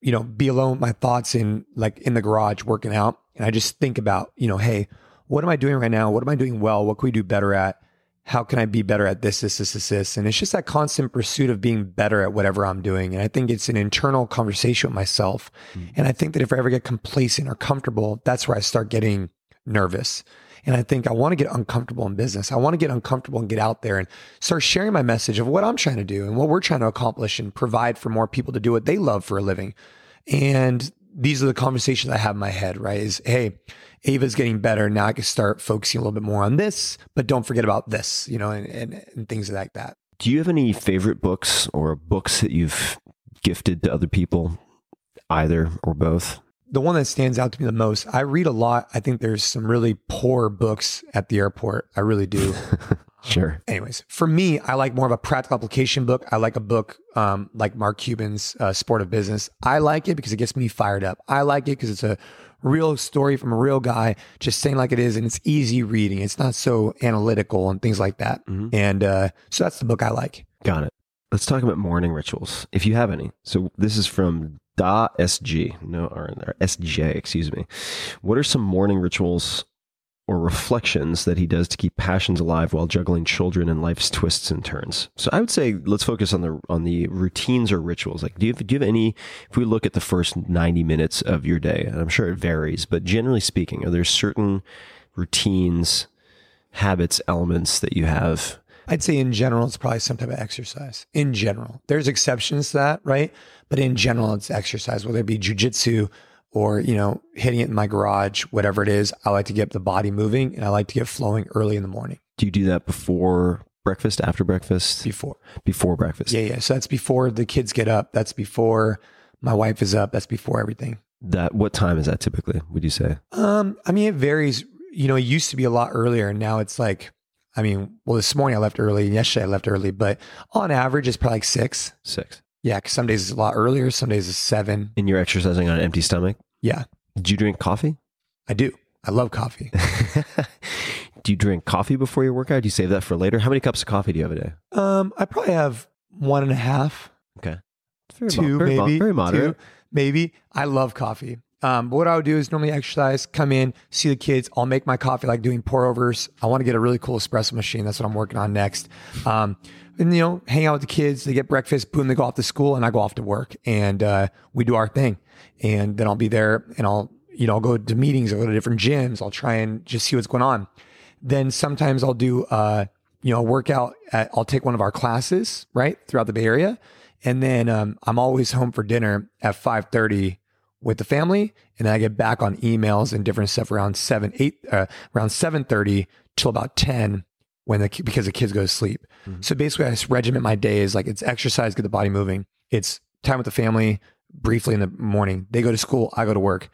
you know, be alone with my thoughts in like in the garage working out, and I just think about, you know, hey, what am I doing right now? What am I doing well? What can we do better at? How can I be better at this, this, this, this, this? And it's just that constant pursuit of being better at whatever I'm doing. And I think it's an internal conversation with myself. Mm. And I think that if I ever get complacent or comfortable, that's where I start getting nervous. And I think I want to get uncomfortable in business. I want to get uncomfortable and get out there and start sharing my message of what I'm trying to do and what we're trying to accomplish and provide for more people to do what they love for a living. And these are the conversations I have in my head, right? Is hey, Ava's getting better. Now I can start focusing a little bit more on this, but don't forget about this, you know, and, and, and things like that. Do you have any favorite books or books that you've gifted to other people, either or both? The one that stands out to me the most, I read a lot. I think there's some really poor books at the airport. I really do. Sure. Anyways, for me, I like more of a practical application book. I like a book um, like Mark Cuban's uh, Sport of Business. I like it because it gets me fired up. I like it because it's a real story from a real guy, just saying like it is, and it's easy reading. It's not so analytical and things like that. And uh, so that's the book I like. Got it. Let's talk about morning rituals, if you have any. So this is from Da SG, no R in there, SJ, excuse me. What are some morning rituals or reflections that he does to keep passions alive while juggling children and life's twists and turns? So I would say let's focus on the on the routines or rituals. Like, do you have, do you have any? If we look at the first ninety minutes of your day, and I'm sure it varies, but generally speaking, are there certain routines, habits, elements that you have? I'd say in general, it's probably some type of exercise. In general, there's exceptions to that, right? But in general, it's exercise, whether it be jujitsu or you know hitting it in my garage, whatever it is. I like to get the body moving, and I like to get flowing early in the morning. Do you do that before breakfast, after breakfast, Before, before breakfast? yeah, yeah. So that's before the kids get up. That's before my wife is up. That's before everything. That what time is that typically? Would you say? Um, I mean, it varies. You know, it used to be a lot earlier, and now it's like, I mean, well, this morning I left early, and yesterday I left early, but on average, it's probably like six. Six. Yeah, 'cause some days it's a lot earlier, some days it's seven. And you're exercising on an empty stomach. Yeah, Do you drink coffee? I do. I love coffee. do you drink coffee before your workout? Do you save that for later? How many cups of coffee do you have a day? Um, I probably have one and a half, Okay. Very mo- two, very mo- maybe, very moderate. two, maybe. I love coffee. Um, but what I would do is normally exercise, come in, see the kids. I'll make my coffee like doing pour overs. I want to get a really cool espresso machine. That's what I'm working on next. Um, and you know, hang out with the kids. They get breakfast. Boom, they go off to school, and I go off to work, and uh, we do our thing. And then I'll be there, and I'll you know I'll go to meetings. I'll go to different gyms. I'll try and just see what's going on. Then sometimes I'll do uh, you know a workout. At, I'll take one of our classes right throughout the Bay Area, and then um, I'm always home for dinner at five thirty with the family, and then I get back on emails and different stuff around seven, eight, uh, around seven thirty till about ten when the because the kids go to sleep. Mm-hmm. So basically, I just regiment my days like it's exercise, get the body moving. It's time with the family briefly in the morning. They go to school, I go to work.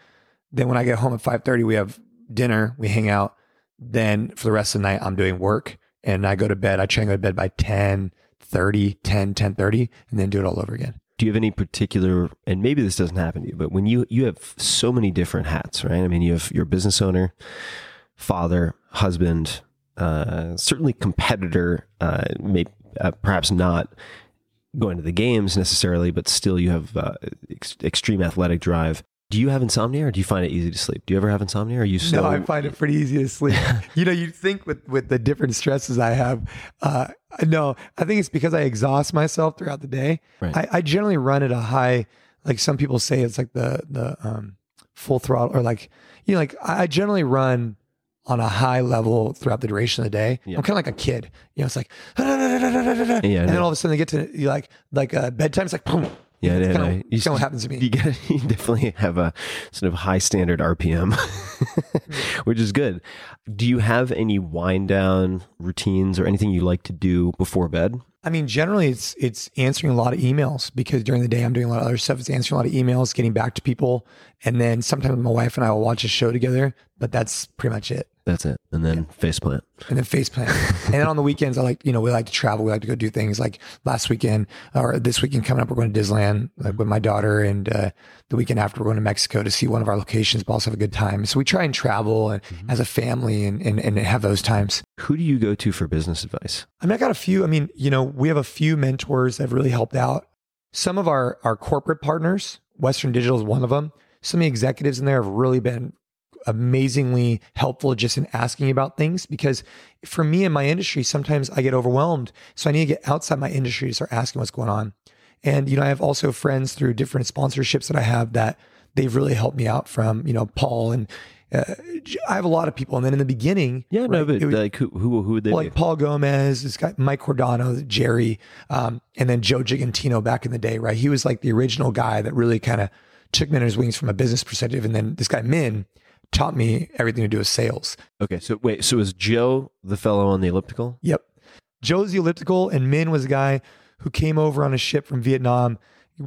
Then when I get home at five thirty, we have dinner, we hang out. Then for the rest of the night, I'm doing work, and I go to bed. I try and go to bed by 10, 30, 10, 10, 30, and then do it all over again. Do you have any particular? And maybe this doesn't happen to you, but when you you have so many different hats, right? I mean, you have you're a business owner, father, husband, uh, certainly competitor. Uh, maybe uh, perhaps not going to the games necessarily, but still you have uh, ex- extreme athletic drive. Do you have insomnia, or do you find it easy to sleep? Do you ever have insomnia? Or are you so? no, I find it pretty easy to sleep. you know, you think with with the different stresses I have. Uh, no, I think it's because I exhaust myself throughout the day. Right. I, I generally run at a high, like some people say, it's like the the um, full throttle, or like you know, like I generally run on a high level throughout the duration of the day. Yeah. I'm kind of like a kid. You know, it's like, and then all of a sudden they get to you like like uh, bedtime. It's like, boom. Yeah, It's yeah, no, kinda what happens to me. You, get, you definitely have a sort of high standard RPM, which is good. Do you have any wind down routines or anything you like to do before bed? I mean, generally it's it's answering a lot of emails because during the day I'm doing a lot of other stuff. It's answering a lot of emails, getting back to people, and then sometimes my wife and I will watch a show together. But that's pretty much it. That's it. And then faceplant. and then face plant. and then on the weekends, I like, you know, we like to travel. We like to go do things like last weekend or this weekend coming up, we're going to Disneyland like with my daughter. And uh, the weekend after, we're going to Mexico to see one of our locations, but also have a good time. So we try and travel and, as a family and, and, and have those times. Who do you go to for business advice? I mean, I got a few. I mean, you know, we have a few mentors that have really helped out. Some of our our corporate partners, Western Digital is one of them. Some of the executives in there have really been amazingly helpful just in asking about things because for me in my industry, sometimes I get overwhelmed. So I need to get outside my industry to start asking what's going on. And, you know, I have also friends through different sponsorships that I have that they've really helped me out from, you know, Paul and uh, I have a lot of people. And then in the beginning, Yeah, no, but like who who who would they well, be? like Paul Gomez, this guy Mike Cordano, Jerry, um, and then Joe Gigantino back in the day, right? He was like the original guy that really kind of took me under his wings from a business perspective. And then this guy Min taught me everything to do with sales. Okay, so wait, so is Joe the fellow on the elliptical? Yep. Joe's the elliptical, and Min was a guy who came over on a ship from Vietnam,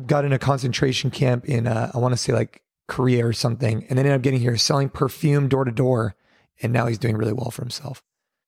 got in a concentration camp in, uh, I want to say like Korea or something, and then ended up getting here selling perfume door to door. And now he's doing really well for himself.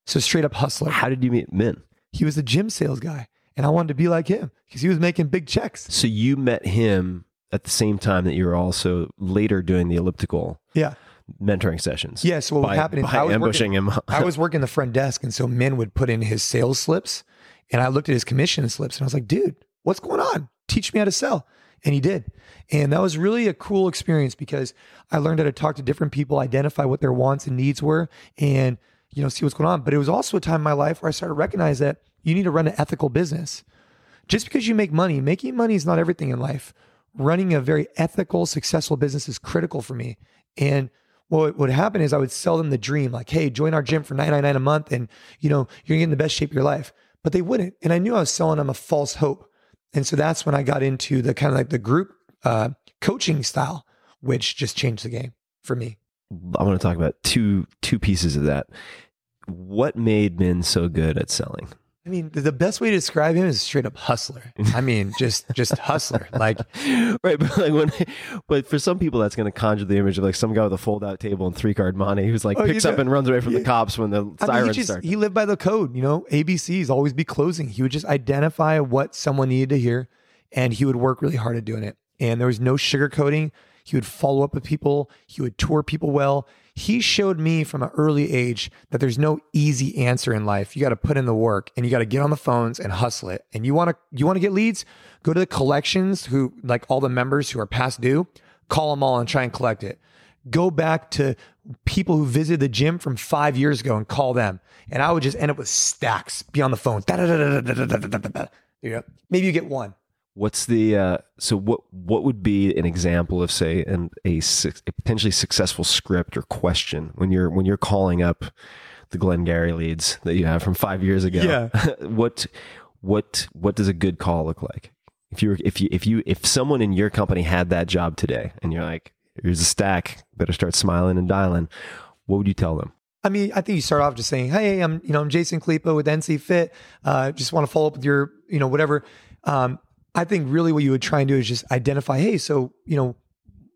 So straight up hustler. How did you meet Min? he was a gym sales guy and I wanted to be like him because he was making big checks. So you met him at the same time that you were also later doing the elliptical Yeah. Mentoring sessions. Yeah. So what by, was happening? by I was ambushing working, him. I was working the front desk. And so Min would put in his sales slips and I looked at his commission slips and I was like, dude, what's going on? Teach me how to sell. And he did. And that was really a cool experience because I learned how to talk to different people, identify what their wants and needs were, and you know, see what's going on. But it was also a time in my life where I started to recognize that you need to run an ethical business. Just because you make money, making money is not everything in life. Running a very ethical, successful business is critical for me. And what would happen is I would sell them the dream, like, hey, join our gym for nine nine nine a month, and you know, you're gonna get in the best shape of your life. But they wouldn't. And I knew I was selling them a false hope. And so that's when I got into the kind of like the group uh, coaching style, which just changed the game for me. I want to talk about two two pieces of that. What made Min so good at selling? I mean, the- best way to describe him is straight up hustler. I mean, just just hustler. Like, right, but like when, but for some people, that's going to conjure the image of like some guy with a fold-out table and three-card monte who's like Oh, you picks up know- and runs away from the cops when the I mean, sirens he just start. he lived by the code. You know, ABCs always be closing. He would just identify what someone needed to hear, and he would work really hard at doing it. And there was no sugarcoating. He would follow up with people. He would tour people well. He showed me from an early age that there's no easy answer in life. You got to put in the work and you got to get on the phones and hustle it. And you want to you want to get leads? Go to the collections who like all the members who are past due, call them all and try and collect it. Go back to people who visited the gym from 5 years ago and call them. And I would just end up with stacks be on the phone. Da-da-da-da-da-da-da-da-da. Yeah. Maybe you get one. What's the uh, so what what would be an example of say an a, a potentially successful script or question when you're when you're calling up the Glengarry leads that you have from five years ago? Yeah. what what what does a good call look like? If you were if you if you if someone in your company had that job today and you're like, here's a stack, better start smiling and dialing, what would you tell them? I mean, I think you start off just saying, "Hey, I'm you know I'm Jason Khalipa with NC Fit. Uh, just want to follow up with your you know whatever." Um, I think really what you would try and do is just identify, "Hey, so you know,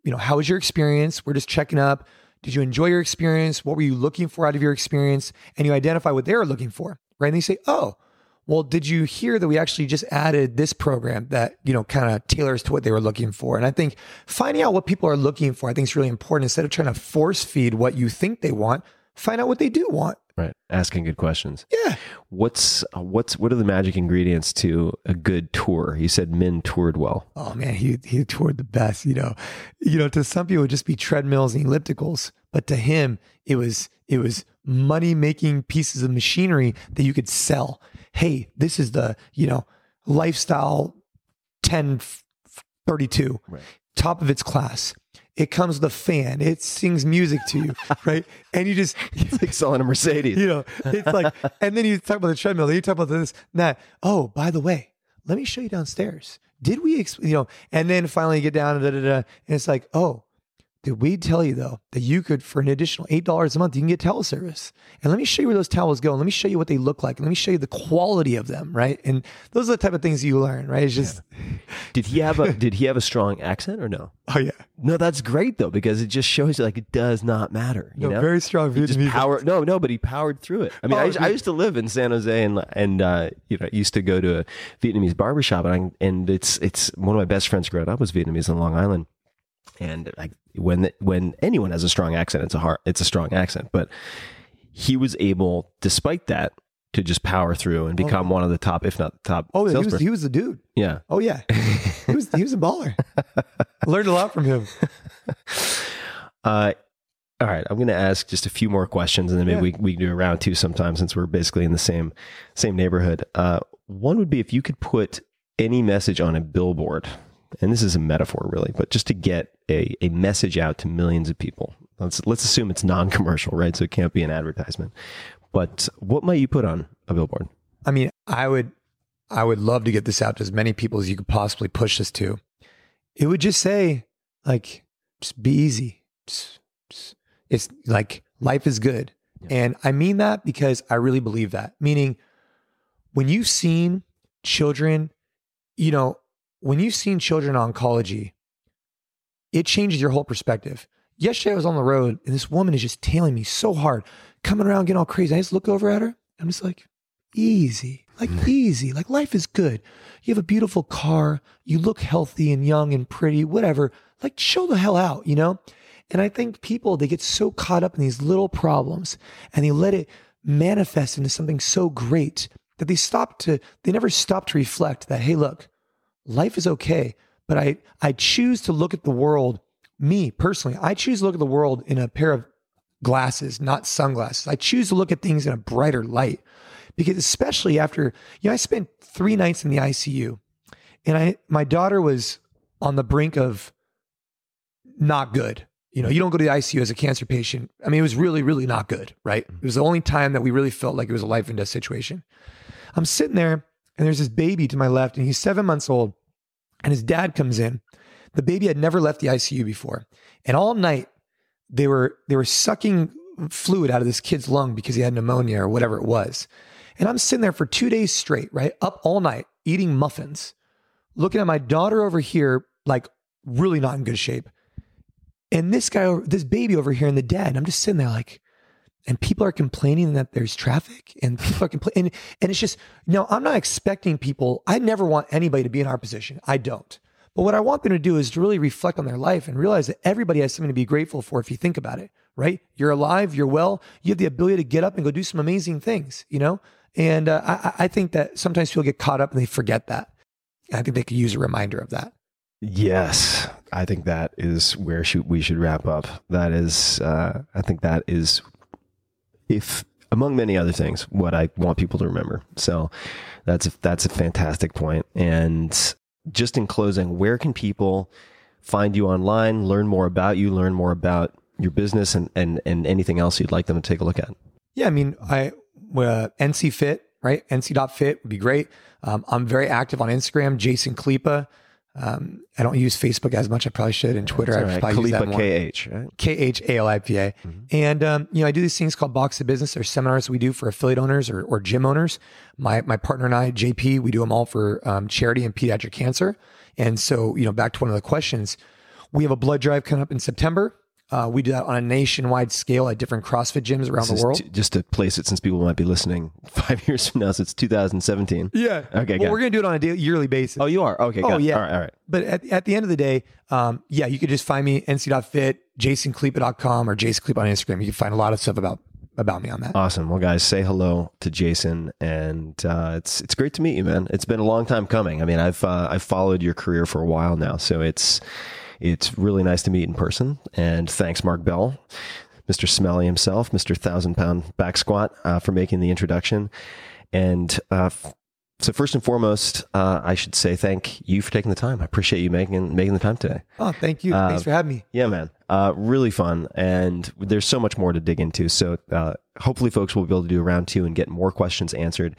you know, how was your experience? We're just checking up. Did you enjoy your experience? What were you looking for out of your experience?" And you identify what they're looking for, right? And they say, "Oh." Well, did you hear that we actually just added this program that, you know, kind of tailors to what they were looking for? And I think finding out what people are looking for, I think is really important. Instead of trying to force feed what you think they want, find out what they do want. Right, asking good questions. Yeah. What's uh, what's what are the magic ingredients to a good tour? You said Min toured well. Oh man, he he toured the best, you know. You know, to some people it would just be treadmills and ellipticals, but to him it was it was money making pieces of machinery that you could sell. Hey, this is the, you know, lifestyle 1032. Right. Top of its class. It comes with a fan. It sings music to you, right? And you just It's like selling a Mercedes. you know, it's like, and then you talk about the treadmill, you talk about this, and that. Oh, by the way, let me show you downstairs. Did we, ex-, you know, and then finally you get down, da, da, da, and it's like, oh, Did we tell you though that you could, for an additional eight dollars a month, you can get towel service? And let me show you where those towels go. And let me show you what they look like. And let me show you the quality of them, right? And those are the type of things you learn, right? It's just, Did he have a Did he have a strong accent or no? oh yeah, No, that's great though because it just shows you like it does not matter. You no, know, very strong He Vietnamese. power. No, no, but he powered through it. I mean, Oh, I, used, I used to live in San Jose and and uh, you know used to go to a Vietnamese barbershop and I, and it's it's one of my best friends growing up was Vietnamese on Long Island. And I, when when anyone has a strong accent, it's a hard, it's a strong accent. But he was able, despite that, to just power through and become one of the top, if not the top. Oh, he was, he was the dude. yeah. Oh yeah, he was he was a baller. Learned a lot from him. Uh, all right, I'm going to ask just a few more questions, and then maybe Yeah. we, we can do a round two sometime since we're basically in the same same neighborhood. Uh, one would be if you could put any message on a billboard, and this is a metaphor really, but just to get a, a message out to millions of people. Let's let's assume it's non-commercial, right? So it can't be an advertisement. But what might you put on a billboard? I mean, I would I would love to get this out to as many people as you could possibly push this to. It would just say, like, just be easy. Just- just- it's like life is good. And I mean that because I really believe that. Meaning, when you've seen children, you know, when you've seen children oncology, it changes your whole perspective. Yesterday I was on the road and this woman is just tailing me so hard, coming around, getting all crazy. I just look over at her. I'm just like, easy, like mm. easy, like life is good. You have a beautiful car. You look healthy and young and pretty, whatever. Like chill the hell out, you know? And I think people, they get so caught up in these little problems and they let it manifest into something so great that they stop to, they never stop to reflect that, hey, look, life is okay. But I, I choose to look at the world, me personally, I choose to look at the world in a pair of glasses, not sunglasses. I choose to look at things in a brighter light because especially after, you know, I spent three nights in the ICU and I, my daughter was on the brink of not good. You know, you don't go to the ICU as a cancer patient. I mean, it was really, really not good, right? Mm-hmm. It was the only time that we really felt like it was a life and death situation. I'm sitting there and there's this baby to my left and he's seven months old and his dad comes in. The baby had never left the ICU before. And all night they were they were sucking fluid out of this kid's lung because he had pneumonia or whatever it was. And I'm sitting there for 2 days straight, right? Up all night eating muffins. Looking at my daughter over here like really not in good shape. And this guy this baby over here and the dad, and I'm just sitting there like and people are complaining that there's traffic and people are complaining and, and it's just no i'm not expecting people i never want anybody to be in our position. I don't. But what i want them to do is to really reflect on their life and realize that everybody has something to be grateful for if you think about it right? You're alive you're well you have the ability to get up and go do some amazing things you know? And uh, I, I think that sometimes people get caught up and they forget that. I think they could use a reminder of that. Yes, I think that is where should, we should wrap up. That is, uh, I think that is, if among many other things, what I want people to remember. So that's a, that's a fantastic point. And just in closing, where can people find you online, learn more about you, learn more about your business, and and and anything else you'd like them to take a look at? Yeah, I mean, I uh, NC Fit, right? NC.fit would be great. Um, I'm very active on Instagram, Jason Khalipa. Um, I don't use Facebook as much. I probably should, and Twitter. It's I right. probably use that more. KH, right? K H A L I P A. And um, you know, I do these things called Box of Business. There's seminars we do for affiliate owners or, or gym owners. My my partner and I, JP, we do them all for um, charity and pediatric cancer. And so, you know, back to one of the questions, we have a blood drive coming up in September. Uh, we do that on a nationwide scale at different CrossFit gyms around This the world. t- just to place it, since people might be listening five years from now, so it's 2017. yeah. Okay, Well, we're going to do it on a daily, yearly basis. Oh, you are okay. Oh, got it. yeah. All right. All right. But at, at the end of the day, um, yeah, you could just find me nc.fit, jasonkhalipa.com or Jason Khalipa on Instagram. You can find a lot of stuff about about me on that. Awesome. Well, guys, say hello to Jason, and uh, it's it's great to meet you, man. It's been a long time coming. I mean, I've uh, I've followed your career for a while now, so it's it's really nice to meet in person. And thanks, Mark Bell, Mr. Smelly himself, Mr. Thousand Pound Back Squat, uh, for making the introduction. And uh, so, first and foremost, uh, I should say thank you for taking the time. I appreciate you making making the time today. Oh, thank you. Uh, Thanks for having me. Yeah, man. Uh, really fun. And there's so much more to dig into. So uh, hopefully, folks will be able to do a round two and get more questions answered.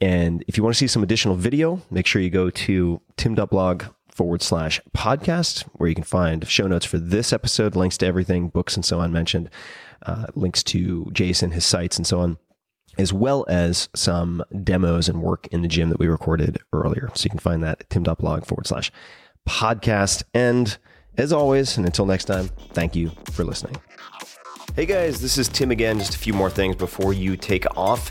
And if you want to see some additional video, make sure you go to tim.blog forward slash podcast, where you can find show notes for this episode, links to everything, books and so on mentioned, uh, links to Jason, his sites, and so on, as well as some demos and work in the gym that we recorded earlier. So you can find that at tim.blog forward slash podcast. And as always, and until next time, thank you for listening. Hey guys, this is Tim again. Just a few more things before you take off.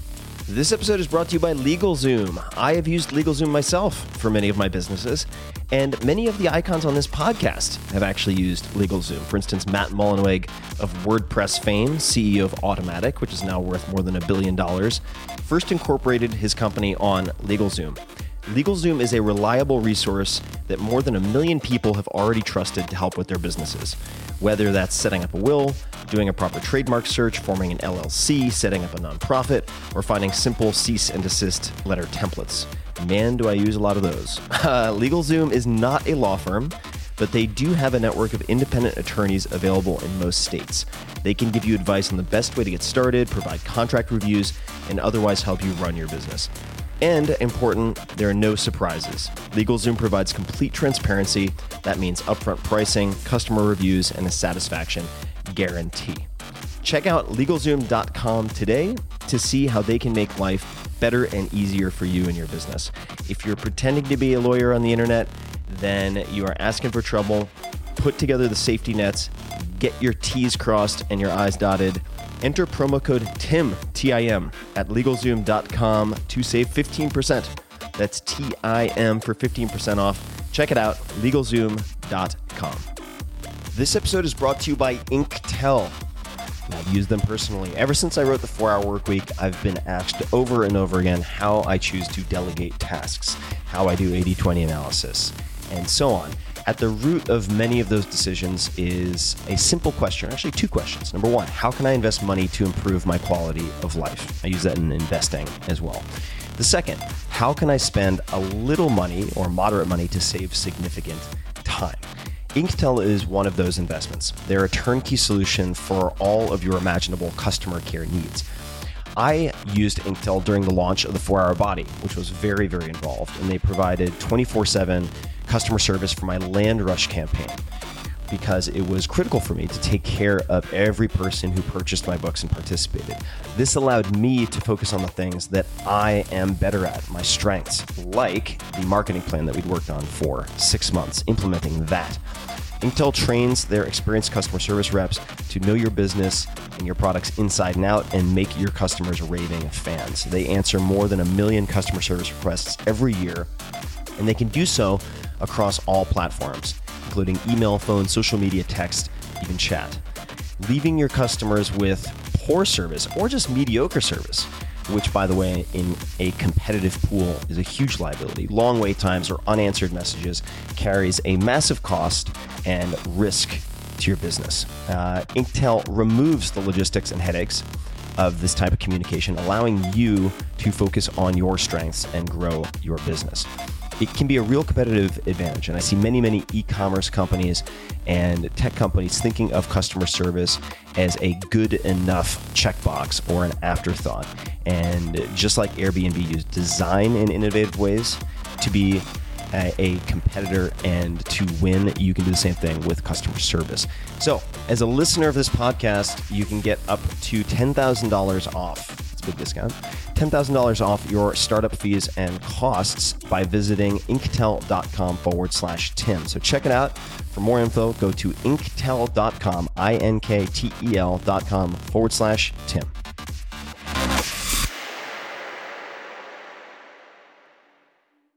This episode is brought to you by LegalZoom. I have used LegalZoom myself for many of my businesses, and many of the icons on this podcast have actually used LegalZoom. For instance, Matt Mullenweg of WordPress fame, CEO of Automattic, which is now worth more than a billion dollars, first incorporated his company on LegalZoom. LegalZoom is a reliable resource that more than a million people have already trusted to help with their businesses. Whether that's setting up a will, doing a proper trademark search, forming an LLC, setting up a nonprofit, or finding simple cease and desist letter templates. Man, do I use a lot of those. Uh, LegalZoom is not a law firm, but they do have a network of independent attorneys available in most states. They can give you advice on the best way to get started, provide contract reviews, and otherwise help you run your business. And important, there are no surprises. LegalZoom provides complete transparency. That means upfront pricing, customer reviews, and a satisfaction guarantee. Check out LegalZoom.com today to see how they can make life better and easier for you and your business. If you're pretending to be a lawyer on the internet, then you are asking for trouble. Put together the safety nets, get your T's crossed and your I's dotted. Enter promo code TIM, T I M, at legalzoom.com to save 15%. That's T I M for 15% off. Check it out, legalzoom.com. This episode is brought to you by Inktel. I've used them personally. Ever since I wrote the 4 Hour Work Week, I've been asked over and over again how I choose to delegate tasks, how I do 80 20 analysis, and so on. At the root of many of those decisions is a simple question, actually, two questions. Number one, how can I invest money to improve my quality of life? I use that in investing as well. The second, how can I spend a little money or moderate money to save significant time? Inktel is one of those investments. They're a turnkey solution for all of your imaginable customer care needs. I used Inktel during the launch of the 4 Hour Body, which was very, very involved, and they provided 24 7 customer service for my Land Rush campaign because it was critical for me to take care of every person who purchased my books and participated. This allowed me to focus on the things that I am better at, my strengths, like the marketing plan that we'd worked on for six months, implementing that. Inktel trains their experienced customer service reps to know your business and your products inside and out and make your customers raving fans. They answer more than a million customer service requests every year, and they can do so across all platforms, including email, phone, social media, text, even chat. Leaving your customers with poor service or just mediocre service which, by the way, in a competitive pool is a huge liability. Long wait times or unanswered messages carries a massive cost and risk to your business. Uh, Inktel removes the logistics and headaches of this type of communication, allowing you to focus on your strengths and grow your business it can be a real competitive advantage. And I see many, many e commerce companies and tech companies thinking of customer service as a good enough checkbox or an afterthought. And just like Airbnb used design in innovative ways to be a, a competitor and to win, you can do the same thing with customer service. So, as a listener of this podcast, you can get up to $10,000 off. A big discount $10,000 off your startup fees and costs by visiting inktel.com forward slash Tim. So check it out. For more info, go to inktel.com, I N K T E L.com forward slash Tim.